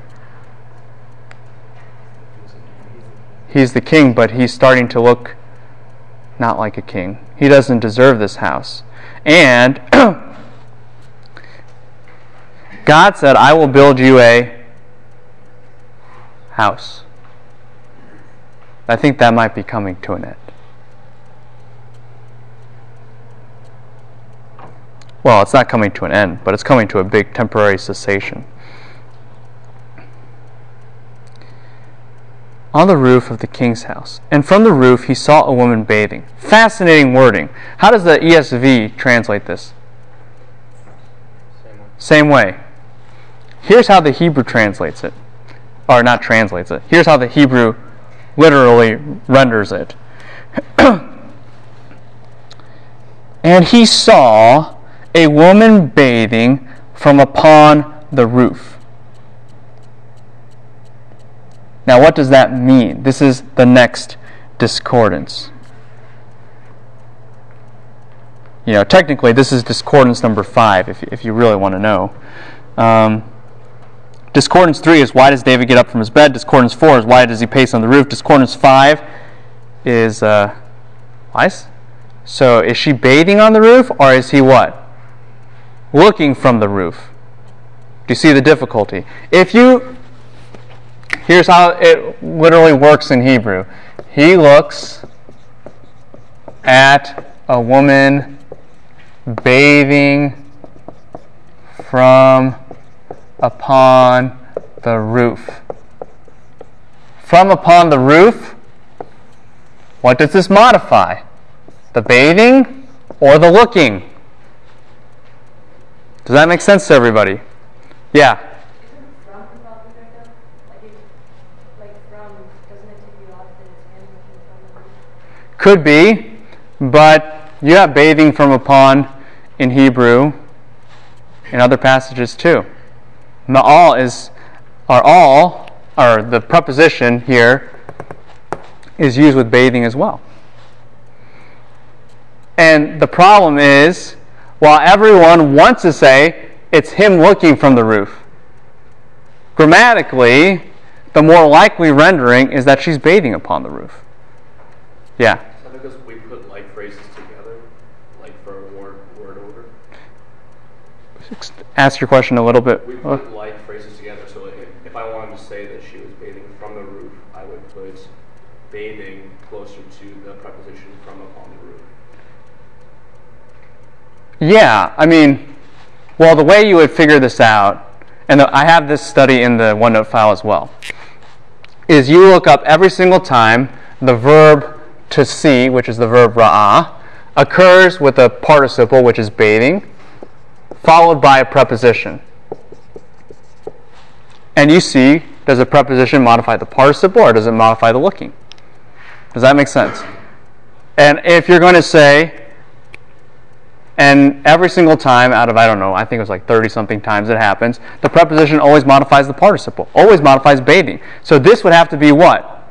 He's the king, but he's starting to look not like a king. He doesn't deserve this house. And <clears throat> God said, I will build you a house. I think that might be coming to an end. well, it's not coming to an end, but it's coming to a big temporary cessation. On the roof of the king's house. And from the roof he saw a woman bathing. Fascinating wording. How does the ESV translate this? Same way. Here's how the Hebrew translates it. Or not translates it. Here's how the Hebrew literally renders it. <clears throat> and he saw a woman bathing from upon the roof. Now, what does that mean? This is the next discordance. You know, technically, this is discordance number five, if, if you really want to know. Um, discordance three is why does David get up from his bed? Discordance four is why does he pace on the roof? Discordance five is uh, why? So, is she bathing on the roof, or is he what? Looking from the roof. Do you see the difficulty? If you Here's how it literally works in Hebrew. He looks at a woman bathing from upon the roof. From upon the roof, what does this modify? The bathing or the looking? Does that make sense to everybody? Yeah. Isn't from involved in there though? Like, if, like from, doesn't it take you off that it's him looking from the roof? Could be, but you have bathing from upon in Hebrew in other passages too. Ma'al is, or all, or the preposition here is used with bathing as well. And the problem is, while everyone wants to say it's him looking from the roof, grammatically, the more likely rendering is that she's bathing upon the roof. Yeah. Is that because we put like phrases together, like for a word, word order? Ask your question a little bit. We put like phrases together, so if, if I wanted to say that she was bathing from the roof, I would put bathing closer to the preposition from upon the roof. Yeah, I mean, well, the way you would figure this out, and I have this study in the OneNote file as well, is you look up every single time the verb to see, which is the verb ra'ah, occurs with a participle, which is bathing, followed by a preposition. And you see, does a preposition modify the participle or does it modify the looking? Does that make sense? And if you're going to say, and every single time out of, I don't know, I think it was like 30 something times it happens, the preposition always modifies the participle, always modifies bathing. So this would have to be what?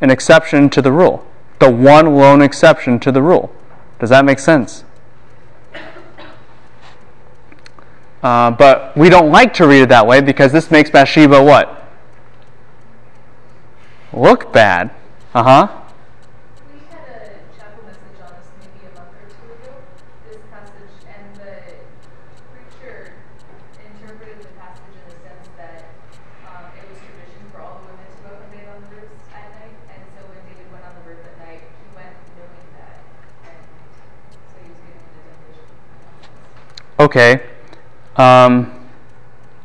An exception to the rule. The one lone exception to the rule. Does that make sense? Uh, but we don't like to read it that way because this makes Bathsheba what? Look bad. Uh huh. We had a chapel message on this maybe a month or two ago, this passage, and the preacher interpreted the passage in the sense that um, it was tradition for all the women to go out and bathe on the roofs at night, and so when David went on the roof at night, he went knowing that, and so he was giving an indemnification. Okay. Um,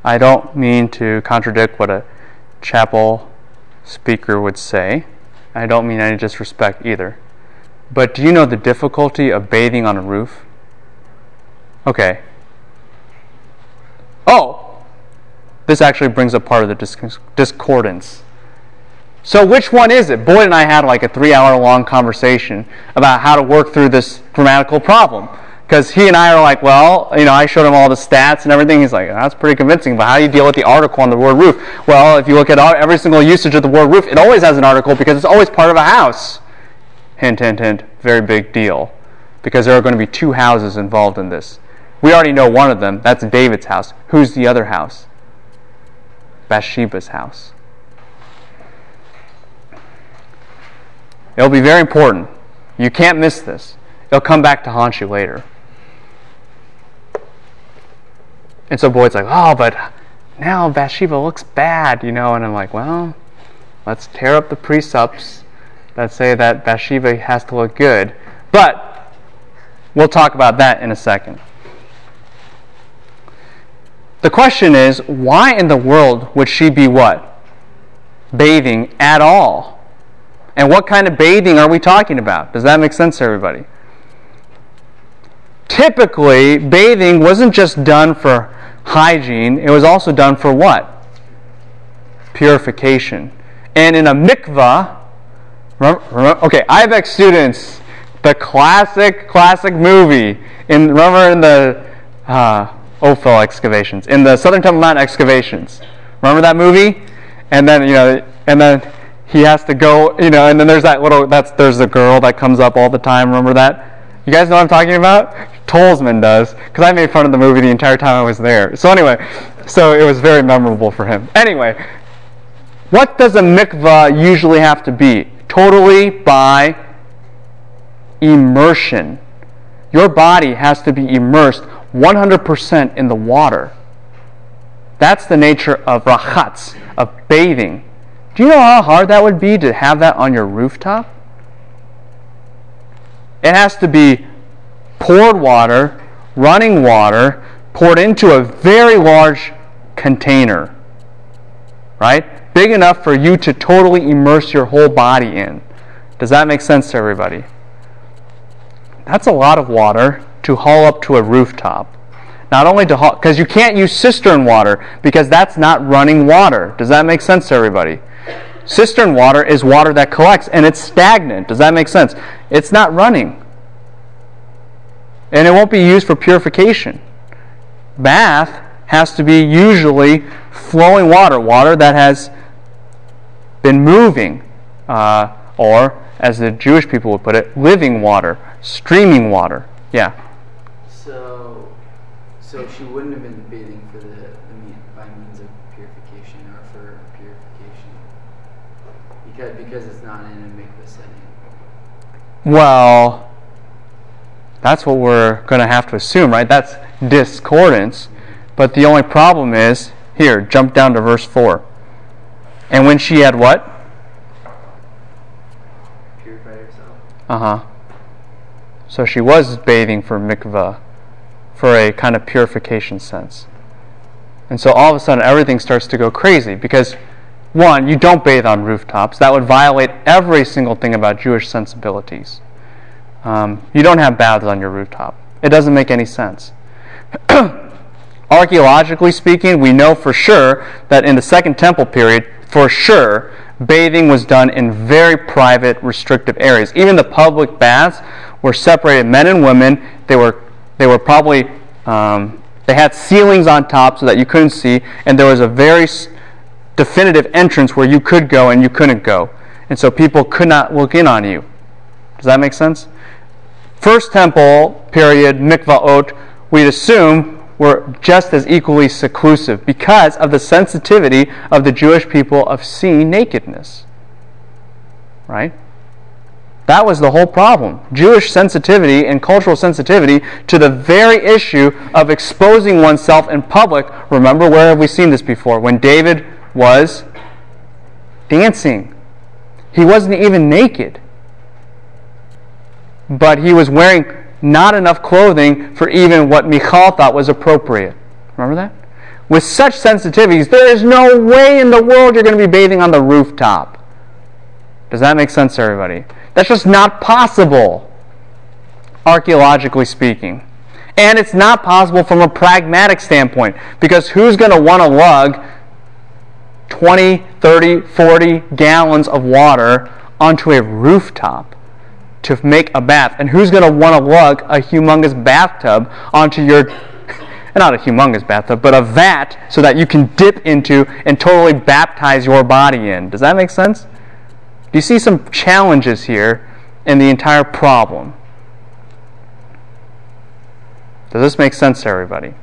I don't mean to contradict what a chapel speaker would say. I don't mean any disrespect either. But do you know the difficulty of bathing on a roof? Okay. Oh! This actually brings up part of the dis- discordance. So, which one is it? Boyd and I had like a three hour long conversation about how to work through this grammatical problem. Because he and I are like, well, you know, I showed him all the stats and everything. He's like, that's pretty convincing, but how do you deal with the article on the word roof? Well, if you look at every single usage of the word roof, it always has an article because it's always part of a house. Hint, hint, hint. Very big deal. Because there are going to be two houses involved in this. We already know one of them. That's David's house. Who's the other house? Bathsheba's house. It'll be very important. You can't miss this. It'll come back to haunt you later. And so Boyd's like, oh, but now Bathsheba looks bad, you know. And I'm like, well, let's tear up the precepts that say that Bathsheba has to look good. But We'll talk about that in a second. The question is, why in the world would she be what? Bathing at all. And what kind of bathing are we talking about? Does that make sense to everybody? Typically, bathing wasn't just done for hygiene, it was also done for what? Purification. And in a mikvah, remember, remember, okay, IBEX students, the classic, classic movie, in remember in the uh, Ophel excavations, in the Southern Temple Mount excavations. Remember that movie? And then you know, and then he has to go, you know, and then there's that little that's there's a girl that comes up all the time. Remember that? You guys know what I'm talking about? Tolsman does, because I made fun of the movie the entire time I was there. So anyway, so it was very memorable for him. Anyway, what does a mikvah usually have to be? Totally by immersion. Your body has to be immersed 100% in the water. That's the nature of rachatz, of bathing. Do you know how hard that would be to have that on your rooftop? It has to be poured water, running water, poured into a very large container. Right? Big enough for you to totally immerse your whole body in. Does that make sense to everybody? That's a lot of water to haul up to a rooftop. Not only to haul, because you can't use cistern water because that's not running water. Does that make sense to everybody? Cistern water is water that collects and it's stagnant. Does that make sense? It's not running. And it won't be used for purification. Bath has to be usually flowing water, water that has been moving, uh, or as the Jewish people would put it, living water, streaming water. Yeah. So, so she wouldn't have been bathing for the, the mean, by means of purification or for purification because because it's not in a mikvah setting. Well, that's what we're going to have to assume, right? That's discordance. But the only problem is here, jump down to verse 4. And when she had what? Purify herself. Uh huh. So she was bathing for mikvah, for a kind of purification sense. And so all of a sudden everything starts to go crazy because, one, you don't bathe on rooftops. That would violate every single thing about Jewish sensibilities. Um, you don't have baths on your rooftop. It doesn't make any sense. <clears throat> Archaeologically speaking, we know for sure that in the Second Temple period, for sure, bathing was done in very private, restrictive areas. Even the public baths were separated men and women. They were they were probably um, they had ceilings on top so that you couldn't see, and there was a very definitive entrance where you could go and you couldn't go, and so people could not look in on you. Does that make sense? First Temple period mikvaot, we'd assume were just as equally seclusive because of the sensitivity of the Jewish people of seeing nakedness. Right? That was the whole problem. Jewish sensitivity and cultural sensitivity to the very issue of exposing oneself in public. Remember, where have we seen this before? When David was dancing, he wasn't even naked, but he was wearing not enough clothing for even what Michal thought was appropriate. Remember that? With such sensitivities, there is no way in the world you're going to be bathing on the rooftop. Does that make sense to everybody? That's just not possible, archaeologically speaking. And it's not possible from a pragmatic standpoint because who's going to want to lug 20, 30, 40 gallons of water onto a rooftop to make a bath? And who's going to want to lug a humongous bathtub onto your <laughs> not a humongous bathtub, but a vat so that you can dip into and totally baptize your body in. Does that make sense? Do you see some challenges here in the entire problem? Does this make sense to everybody?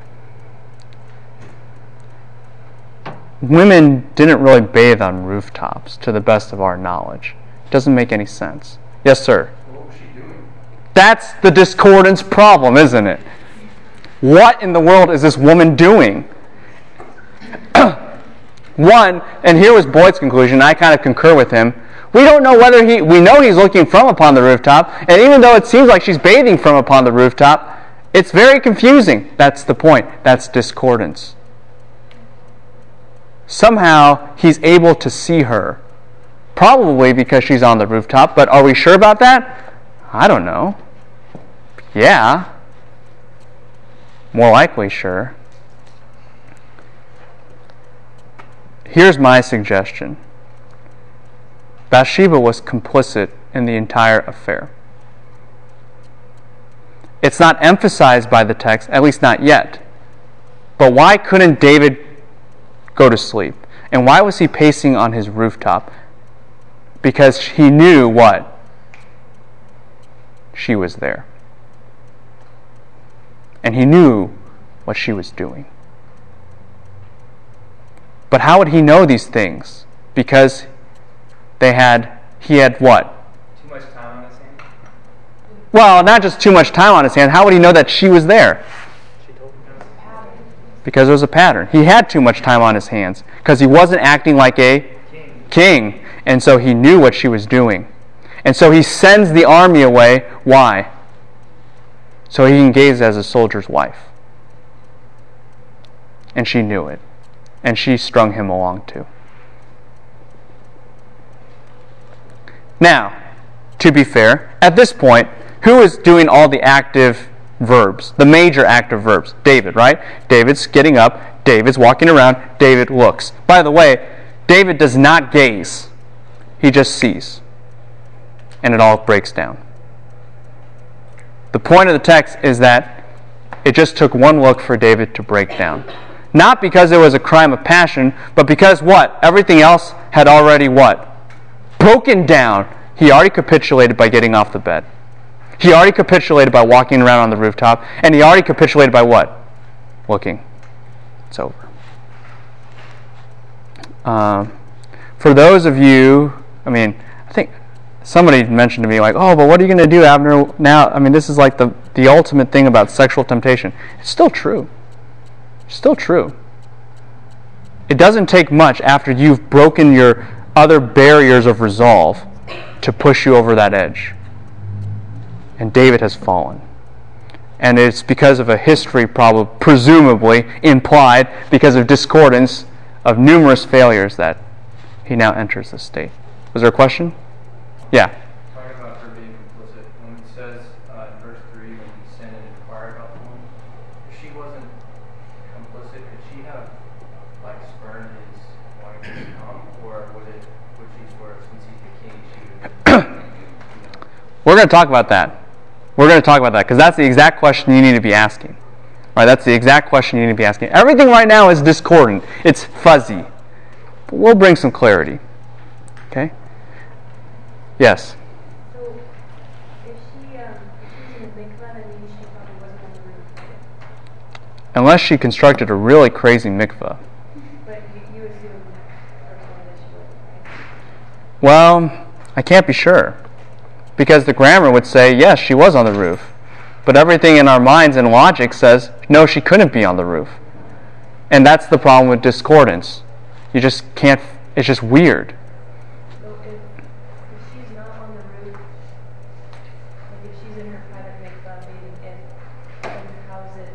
Women didn't really bathe on rooftops, to the best of our knowledge. It doesn't make any sense. Yes, sir. What was she doing? That's the discordance problem, isn't it? What in the world is this woman doing? <clears throat> One, and here was Boyd's conclusion, I kind of concur with him. We don't know whether he, we know he's looking from upon the rooftop, and even though it seems like she's bathing from upon the rooftop, it's very confusing. That's the point. That's discordance. Somehow he's able to see her. Probably because she's on the rooftop, but are we sure about that? I don't know. Yeah. More likely, sure. Here's my suggestion Bathsheba was complicit in the entire affair. It's not emphasized by the text, at least not yet. But why couldn't David go to sleep? And why was he pacing on his rooftop? Because he knew what? She was there. And he knew what she was doing. But how would he know these things? Because they had he had what? Too much time on his hands? Well, not just too much time on his hand. How would he know that she was there? She told him there was a Pattern. Because there was a pattern. He had too much time on his hands because he wasn't acting like a king. king, and so he knew what she was doing. And so he sends the army away. Why? So he can gaze as a soldier's wife. And she knew it. And she strung him along too. Now, to be fair, at this point, who is doing all the active verbs, the major active verbs? David, right? David's getting up, David's walking around, David looks. By the way, David does not gaze, he just sees. And it all breaks down. The point of the text is that it just took one look for David to break down. Not because it was a crime of passion, but because what? Everything else had already what? Broken down. He already capitulated by getting off the bed. He already capitulated by walking around on the rooftop. And he already capitulated by what? Looking. It's over. Um, for those of you, I mean, I think somebody mentioned to me like, "Oh, but what are you going to do, Abner?" Now, I mean, this is like the the ultimate thing about sexual temptation. It's still true. It's still true. It doesn't take much after you've broken your other barriers of resolve to push you over that edge. And David has fallen. And it's because of a history, probably, presumably implied, because of discordance of numerous failures that he now enters the state. Was there a question? Yeah. Talking about her being complicit, when it says uh, in verse 3, when he sent and inquired about the woman, if she wasn't complicit, could she have, like, spurned his wanting to come? Or would it, would she swear, since he's the king, she would, you know, We're going to talk about that. We're going to talk about that because that's the exact question you need to be asking. Right? That's the exact question you need to be asking. Everything right now is discordant. It's fuzzy. But we'll bring some clarity. Okay? Yes. So, if she, um, if she's in the mikvah, then she probably wasn't on the roof, right? Unless she constructed a really crazy mikvah. But you, you assume personally that she wasn't, right? Well, I can't be sure. Because the grammar would say, yes, she was on the roof. But everything in our minds and logic says, no, she couldn't be on the roof. And that's the problem with discordance. You just can't, it's just weird. So if, if she's not on the roof, like if she's in her private mikvah bathing in, then how is it,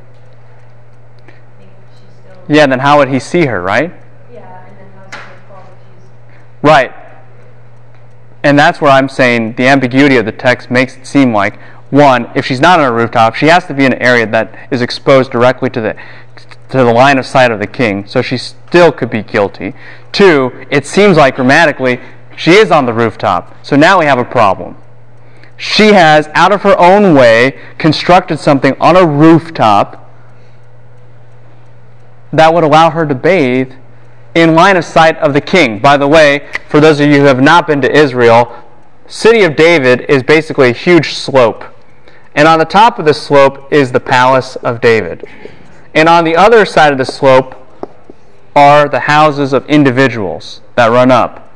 think she's still? Yeah, then how would he see her, right? Yeah, and then how's it her fault if she's, Right. And that's where I'm saying the ambiguity of the text makes it seem like one, if she's not on a rooftop, she has to be in an area that is exposed directly to the to the line of sight of the king, so she still could be guilty. Two, it seems like grammatically she is on the rooftop. So now we have a problem. She has, out of her own way, constructed something on a rooftop that would allow her to bathe in line of sight of the king. By the way, for those of you who have not been to Israel, city of David is basically a huge slope. And on the top of the slope is the palace of David. And on the other side of the slope are the houses of individuals that run up.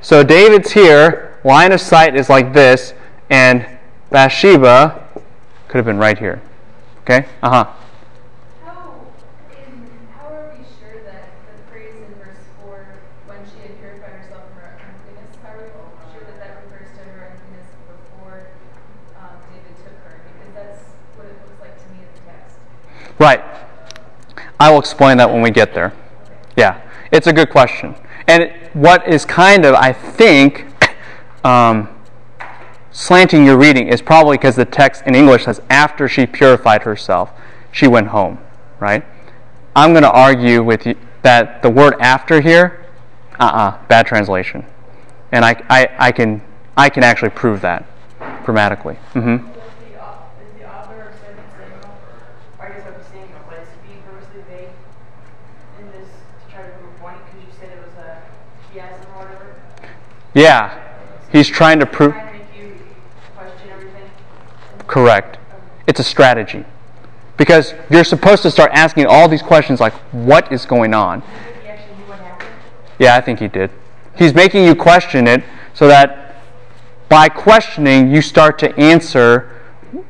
So David's here, line of sight is like this, and Bathsheba could have been right here. Okay? Uh huh. How, in, how are we sure that the phrase in verse 4 she had purified herself from her uncleanness. Are we sure that that refers to her uncleanness before um, David took her? Because that's what it looks like to me in the text. Right. I will explain that when we get there. Yeah, it's a good question. And what is kind of, I think, um, slanting your reading is probably because the text in English says after she purified herself, she went home, right? I'm going to argue with you that the word after here, uh-uh, bad translation. And I, I, I, can, I can actually prove that grammatically. Mm-hmm. Is the, au- is the author of Second Samuel, or I guess I'm saying, but is he being purposely vague in this to try to prove a point? Because you said it was a chiasm or whatever. Yeah, he's trying to prove. Trying to make you question everything. Correct. It's a strategy. Because you're supposed to start asking all these questions like, what is going on? Do you think he actually knew what happened? Yeah, I think he did. He's making you question it so that by questioning, you start to answer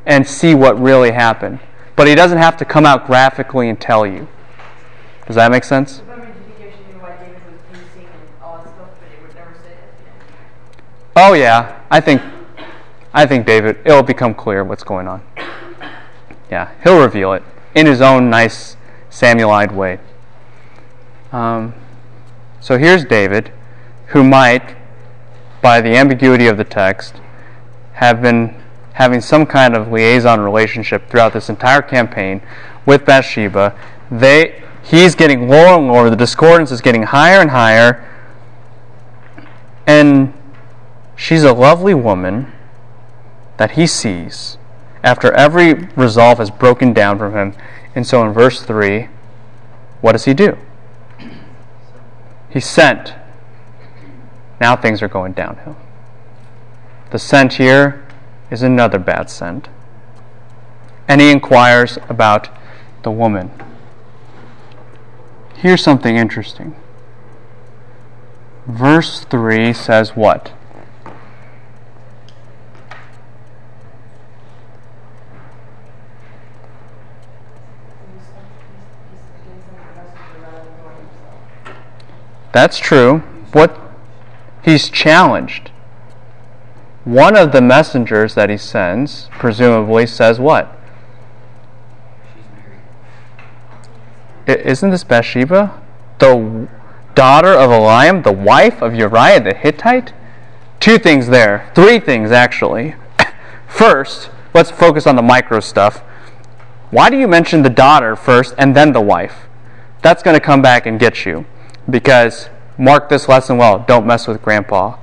and see what really happened. But he doesn't have to come out graphically and tell you. Does that make sense? But I mean, do you think he actually knew why David was beasting and all that stuff, but he would never say it? Oh yeah, I think I think David it'll become clear what's going on. Yeah, he'll reveal it in his own nice Samuelite way. Um, so here's David, who might, by the ambiguity of the text, have been having some kind of liaison relationship throughout this entire campaign with Bathsheba. They he's getting lower and lower, the discordance is getting higher and higher. And she's a lovely woman that he sees after every resolve has broken down from him. And so in verse 3, what does he do? He sent. Now things are going downhill. The scent here is another bad scent. And he inquires about the woman. Here's something interesting. Verse 3 says what? He's, he's, he's against him the messenger rather than going himself. That's true. What he's challenged. One of the messengers that he sends, presumably, says what? Isn't this Bathsheba? The daughter of Eliam, the wife of Uriah the Hittite? Two things there. Three things, actually. <coughs> First, let's focus on the micro stuff. Why do you mention the daughter first and then the wife? That's going to come back and get you. Because, mark this lesson well don't mess with grandpa.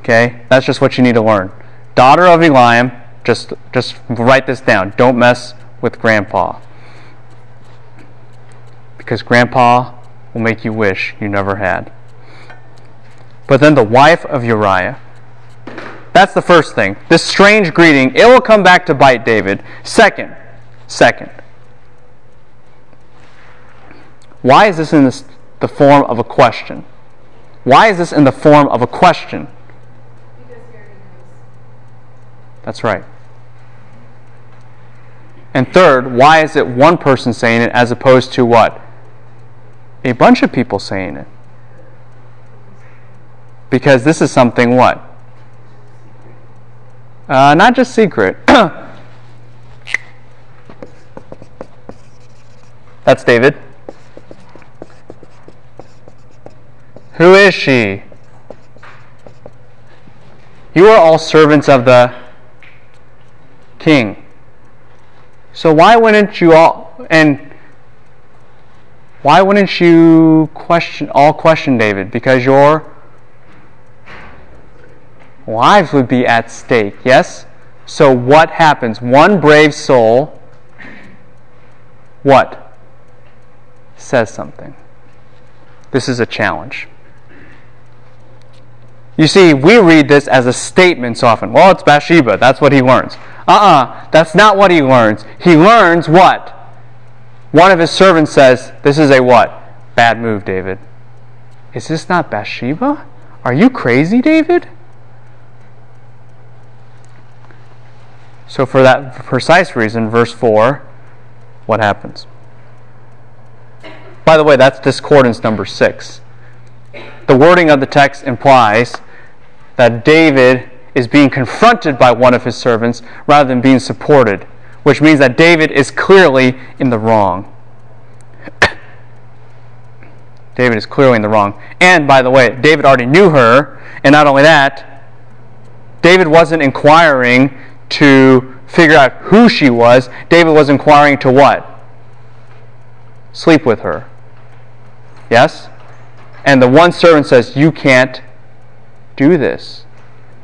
Okay? That's just what you need to learn. Daughter of Eliam, just, just write this down. Don't mess with grandpa because grandpa will make you wish you never had. But then the wife of Uriah. That's the first thing. This strange greeting, it will come back to bite David. Second, second. Why is this in this, the form of a question? Why is this in the form of a question? That's right. And third, why is it one person saying it as opposed to what? A bunch of people saying it. Because this is something what? Uh, not just secret. <coughs> That's David. Who is she? You are all servants of the king. So why wouldn't you all and why wouldn't you question all question David? Because your lives would be at stake, yes? So what happens? One brave soul what? Says something. This is a challenge. You see, we read this as a statement so often. Well, it's Bathsheba. That's what he learns. Uh uh That's not what he learns. He learns what? One of his servants says, This is a what? Bad move, David. Is this not Bathsheba? Are you crazy, David? So, for that precise reason, verse 4, what happens? By the way, that's discordance number 6. the wording of the text implies that David is being confronted by one of his servants rather than being supported, which means that David is clearly in the wrong. <coughs> David is clearly in the wrong. And by the way, David already knew her, and not only that, David wasn't inquiring to figure out who she was. David was inquiring to what? Sleep with her. Yes? And the one servant says, You can't do this.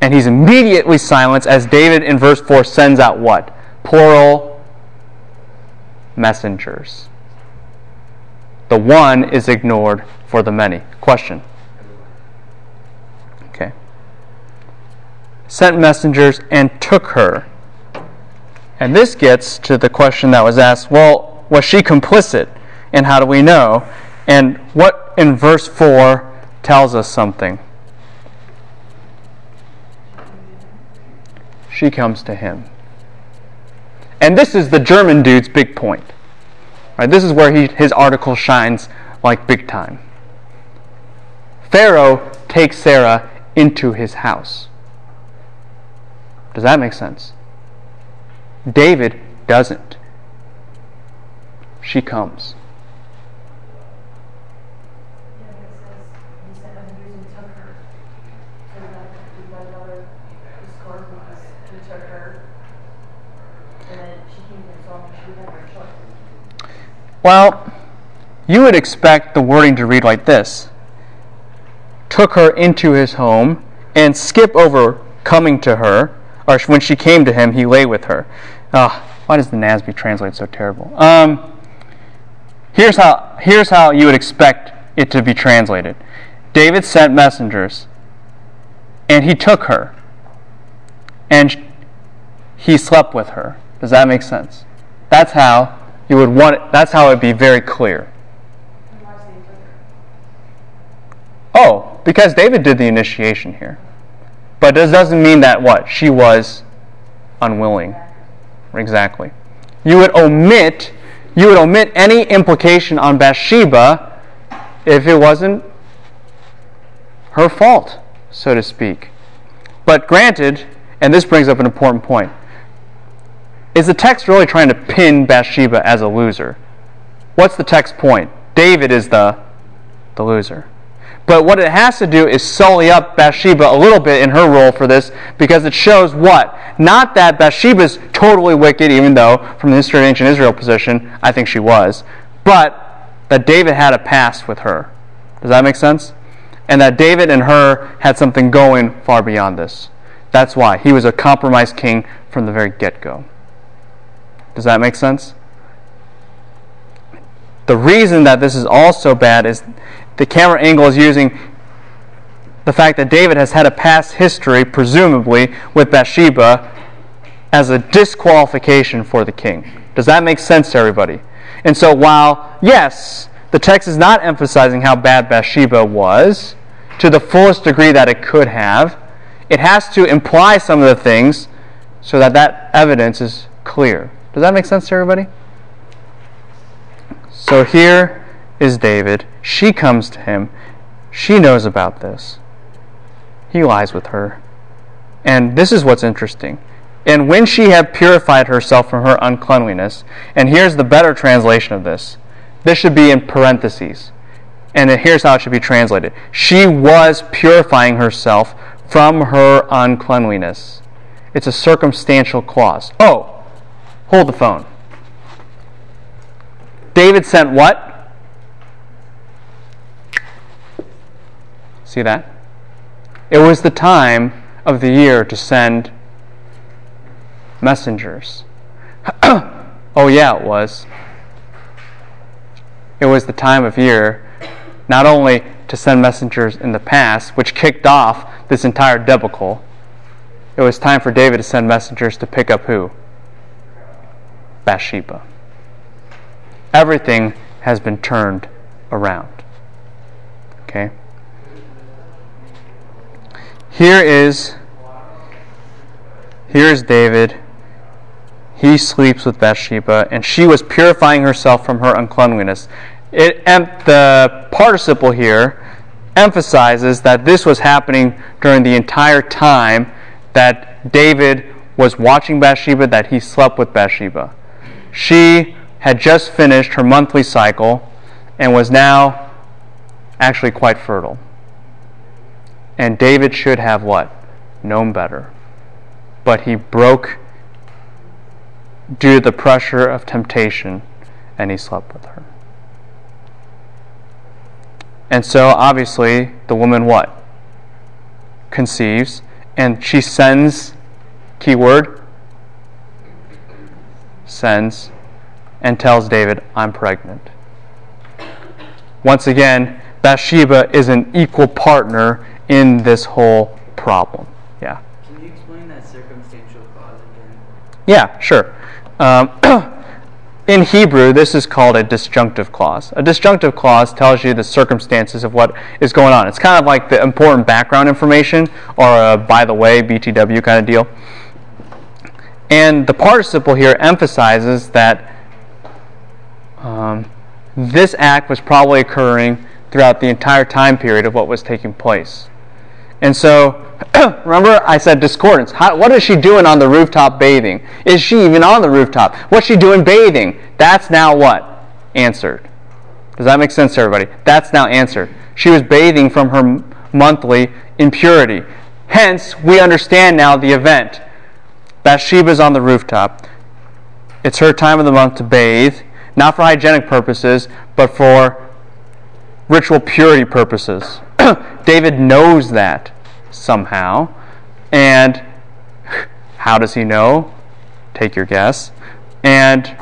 And he's immediately silenced as David in verse 4 sends out what? Plural messengers. The one is ignored for the many. Question. Okay. Sent messengers and took her. And this gets to the question that was asked well, was she complicit? And how do we know? And what in verse 4 tells us something? She comes to him. And this is the German dude's big point. Right, this is where he, his article shines like big time. Pharaoh takes Sarah into his house. Does that make sense? David doesn't. She comes. Yeah, it says, he sent messengers and took her. So that we got another discord because he took her. And then she came to himself and she never choice. Well, you would expect the wording to read like this took her into his home and skip over coming to her, or when she came to him, he lay with her. Ah, why does the NASB translate so terrible? Um, here's how here's how you would expect it to be translated. David sent messengers, and he took her, and he slept with her. Does that make sense? That's how you would want it, that's how it would be very clear. Oh, because David did the initiation here. But this doesn't mean that what? She was unwilling. Exactly. You would omit you would omit any implication on Bathsheba if it wasn't her fault, so to speak. But granted, and this brings up an important point, is the text really trying to pin Bathsheba as a loser? What's the text point? David is the the loser. But what it has to do is sully up Bathsheba a little bit in her role for this because it shows what? Not that Bathsheba's totally wicked, even though, from the history of ancient Israel position, I think she was, but that David had a past with her. Does that make sense? And that David and her had something going far beyond this. That's why. He was a compromised king from the very get go. Does that make sense? The reason that this is also bad is the camera angle is using the fact that David has had a past history, presumably, with Bathsheba as a disqualification for the king. Does that make sense to everybody? And so, while, yes, the text is not emphasizing how bad Bathsheba was to the fullest degree that it could have, it has to imply some of the things so that that evidence is clear. Does that make sense to everybody? So here is David. She comes to him. She knows about this. He lies with her. And this is what's interesting. And when she had purified herself from her uncleanliness, and here's the better translation of this. This should be in parentheses. And here's how it should be translated. She was purifying herself from her uncleanliness. It's a circumstantial clause. Oh, hold the phone. David sent what? See that? It was the time of the year to send messengers. <clears throat> oh, yeah, it was. It was the time of year not only to send messengers in the past, which kicked off this entire debacle, it was time for David to send messengers to pick up who? Bathsheba. Everything has been turned around. Okay? Here is here is David. He sleeps with Bathsheba, and she was purifying herself from her uncleanliness. It, and the participle here emphasizes that this was happening during the entire time that David was watching Bathsheba, that he slept with Bathsheba. She had just finished her monthly cycle and was now actually quite fertile. And David should have what? Known better. But he broke due to the pressure of temptation and he slept with her. And so obviously the woman what? Conceives and she sends keyword sends and tells David, I'm pregnant. Once again, Bathsheba is an equal partner in this whole problem. Yeah. Can you explain that circumstantial clause again? Yeah, sure. Um, <clears throat> in Hebrew, this is called a disjunctive clause. A disjunctive clause tells you the circumstances of what is going on. It's kind of like the important background information or a by the way, BTW kind of deal. And the participle here emphasizes that um, this act was probably occurring throughout the entire time period of what was taking place. And so, <clears throat> remember I said discordance. How, what is she doing on the rooftop bathing? Is she even on the rooftop? What's she doing bathing? That's now what? Answered. Does that make sense to everybody? That's now answered. She was bathing from her monthly impurity. Hence, we understand now the event. Bathsheba's on the rooftop. It's her time of the month to bathe, not for hygienic purposes, but for ritual purity purposes. <clears throat> David knows that somehow. And <laughs> how does he know? Take your guess. And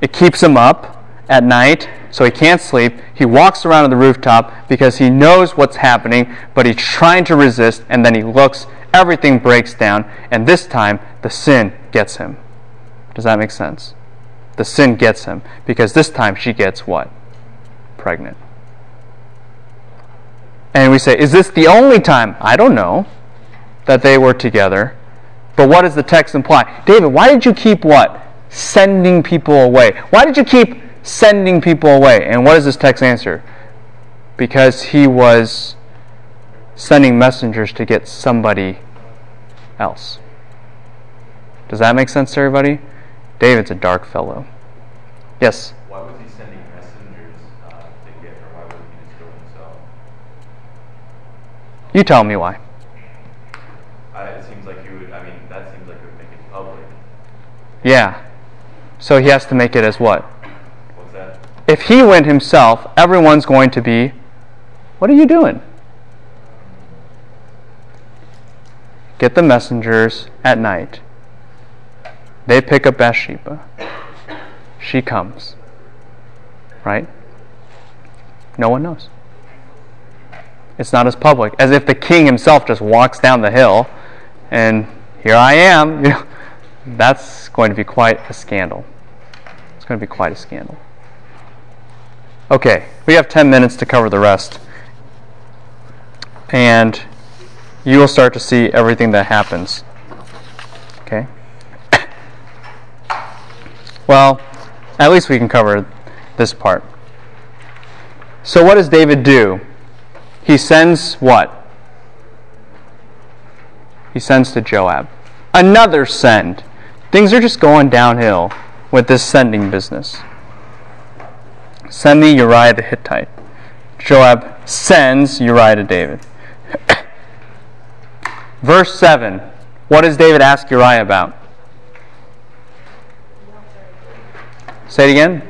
it keeps him up at night, so he can't sleep. He walks around on the rooftop because he knows what's happening, but he's trying to resist, and then he looks, everything breaks down, and this time the sin gets him. Does that make sense? The sin gets him because this time she gets what? Pregnant. And we say, is this the only time? I don't know that they were together. But what does the text imply? David, why did you keep what? Sending people away. Why did you keep sending people away? And what does this text answer? Because he was sending messengers to get somebody else. Does that make sense to everybody? David's a dark fellow. Yes? Why was he sending messengers uh, to get her? Why wouldn't he just go himself? You tell me why. I, it seems like he would. I mean, that seems like it would make it public. Yeah. So he has to make it as what? What's that? If he went himself, everyone's going to be, what are you doing? Get the messengers at night. They pick up Bathsheba. She comes. Right? No one knows. It's not as public. As if the king himself just walks down the hill and here I am. You know, that's going to be quite a scandal. It's going to be quite a scandal. Okay, we have 10 minutes to cover the rest. And you will start to see everything that happens. Okay? <coughs> Well, at least we can cover this part. So, what does David do? He sends what? He sends to Joab. Another send. Things are just going downhill with this sending business. Send me Uriah the Hittite. Joab sends Uriah to David. <coughs> Verse 7. What does David ask Uriah about? Say it again.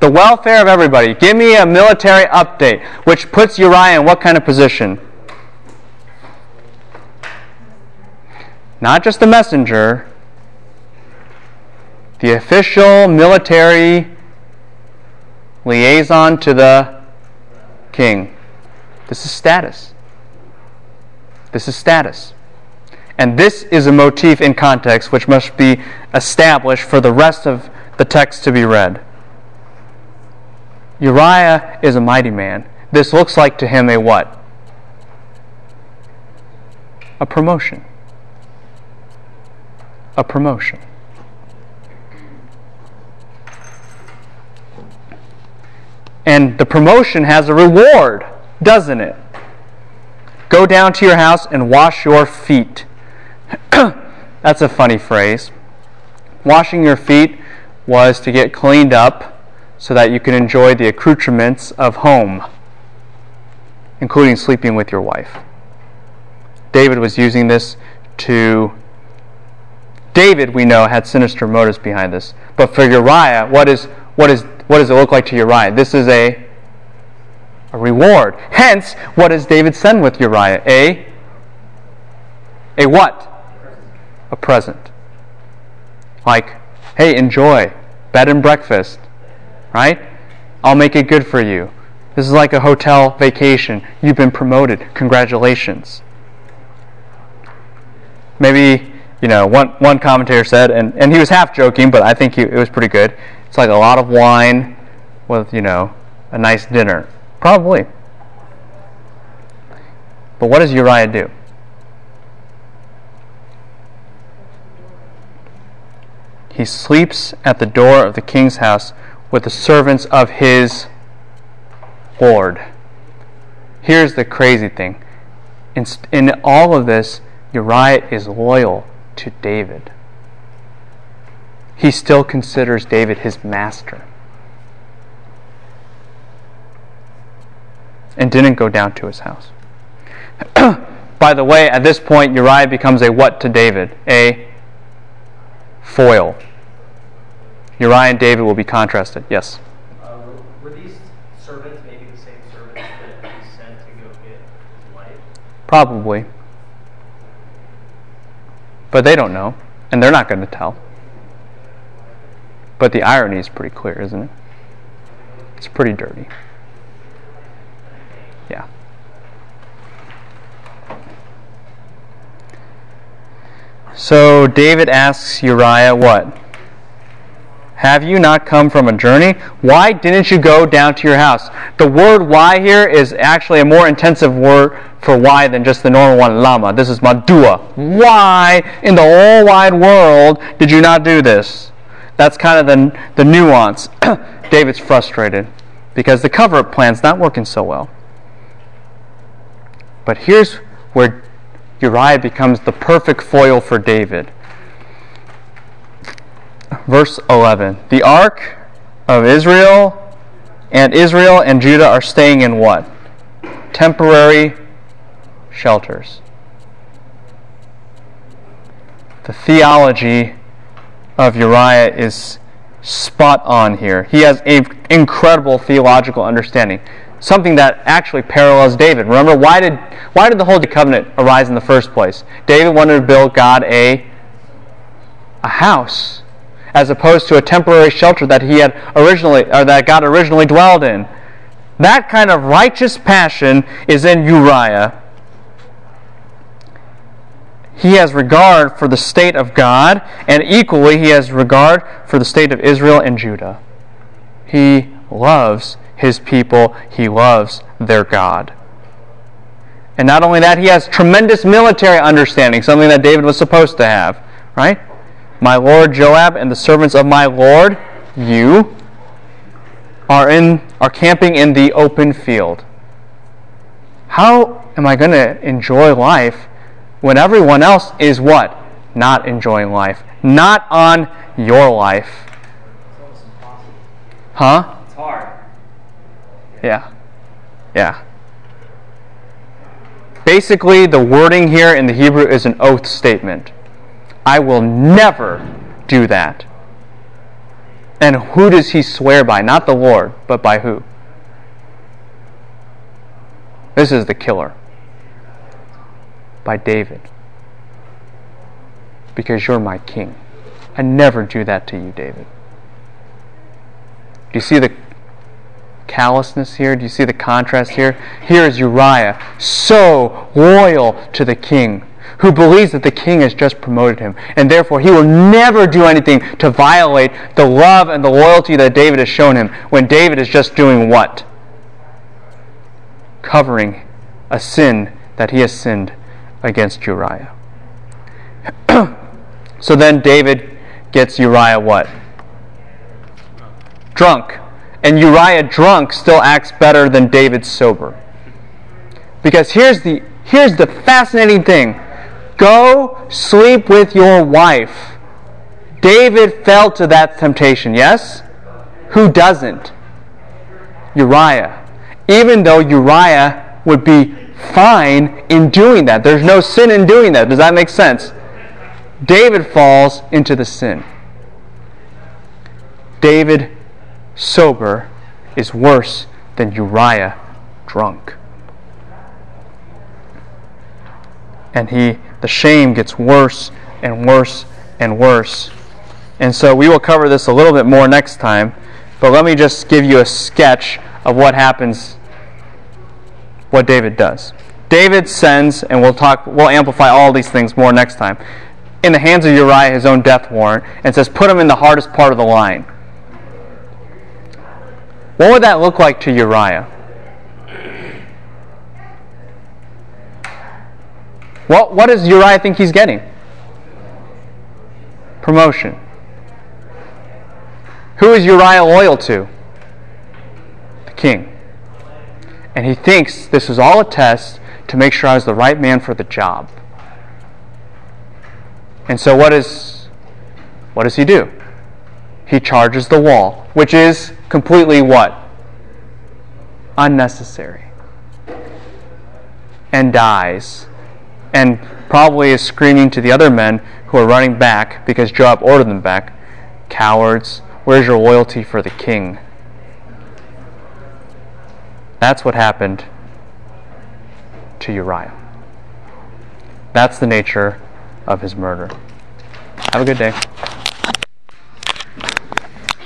The welfare of everybody. Give me a military update, which puts Uriah in what kind of position? Not just the messenger, the official military liaison to the king. This is status. This is status. And this is a motif in context which must be established for the rest of the text to be read. Uriah is a mighty man. This looks like to him a what? A promotion. A promotion. And the promotion has a reward, doesn't it? Go down to your house and wash your feet. <clears throat> That's a funny phrase. Washing your feet was to get cleaned up so that you can enjoy the accoutrements of home, including sleeping with your wife. David was using this to. David, we know, had sinister motives behind this. But for Uriah, what, is, what, is, what does it look like to Uriah? This is a, a reward. Hence, what does David send with Uriah? A, a what? A present. Like, hey, enjoy. Bed and breakfast. Right? I'll make it good for you. This is like a hotel vacation. You've been promoted. Congratulations. Maybe, you know, one, one commentator said, and, and he was half joking, but I think he, it was pretty good. It's like a lot of wine with, you know, a nice dinner. Probably. But what does Uriah do? He sleeps at the door of the king's house with the servants of his Lord. Here's the crazy thing. In, in all of this, Uriah is loyal to David. He still considers David his master. And didn't go down to his house. <clears throat> By the way, at this point, Uriah becomes a what to David? A foil. Uriah and David will be contrasted. Yes? Uh, were, were these servants maybe the same servants that he sent to go get his wife? Probably. But they don't know, and they're not going to tell. But the irony is pretty clear, isn't it? It's pretty dirty. Yeah. So David asks Uriah what? Have you not come from a journey? Why didn't you go down to your house? The word why here is actually a more intensive word for why than just the normal one, lama. This is madua. Why in the whole wide world did you not do this? That's kind of the, the nuance. <clears throat> David's frustrated because the cover up plan's not working so well. But here's where Uriah becomes the perfect foil for David. Verse 11 The ark of Israel and Israel and Judah are staying in what? Temporary shelters. The theology of Uriah is spot on here. He has an incredible theological understanding, something that actually parallels David. Remember, why did, why did the Holy Covenant arise in the first place? David wanted to build God a, a house, as opposed to a temporary shelter that he had originally, or that God originally dwelled in. That kind of righteous passion is in Uriah he has regard for the state of God, and equally he has regard for the state of Israel and Judah. He loves his people, he loves their God. And not only that, he has tremendous military understanding, something that David was supposed to have, right? My lord Joab and the servants of my lord, you, are in are camping in the open field. How am I going to enjoy life when everyone else is what? Not enjoying life. Not on your life. It's almost impossible. Huh? It's hard. Yeah. Yeah. Basically, the wording here in the Hebrew is an oath statement. I will never do that. And who does he swear by? Not the Lord, but by who? This is the killer by David. Because you're my king. I never do that to you, David. Do you see the callousness here? Do you see the contrast here? Here is Uriah, so loyal to the king, who believes that the king has just promoted him, and therefore he will never do anything to violate the love and the loyalty that David has shown him, when David is just doing what? Covering a sin that he has sinned against Uriah. <clears throat> so then David gets Uriah what? Drunk. And Uriah drunk still acts better than David sober. Because here's the here's the fascinating thing. Go sleep with your wife. David fell to that temptation, yes? Who doesn't? Uriah. Even though Uriah would be fine in doing that. There's no sin in doing that. Does that make sense? David falls into the sin. David sober is worse than Uriah drunk. And he the shame gets worse and worse and worse. And so we will cover this a little bit more next time, but let me just give you a sketch of what happens what David does. David sends and we'll talk we'll amplify all these things more next time. In the hands of Uriah his own death warrant and says put him in the hardest part of the line. What would that look like to Uriah? What, what does Uriah think he's getting? Promotion. Who is Uriah loyal to? The king. And he thinks this is all a test to make sure I was the right man for the job. And so what is what does he do? He charges the wall, which is completely what? Unnecessary. And dies. And probably is screaming to the other men who are running back because Joab ordered them back Cowards, where's your loyalty for the king? That's what happened to Uriah. That's the nature of his murder. Have a good day.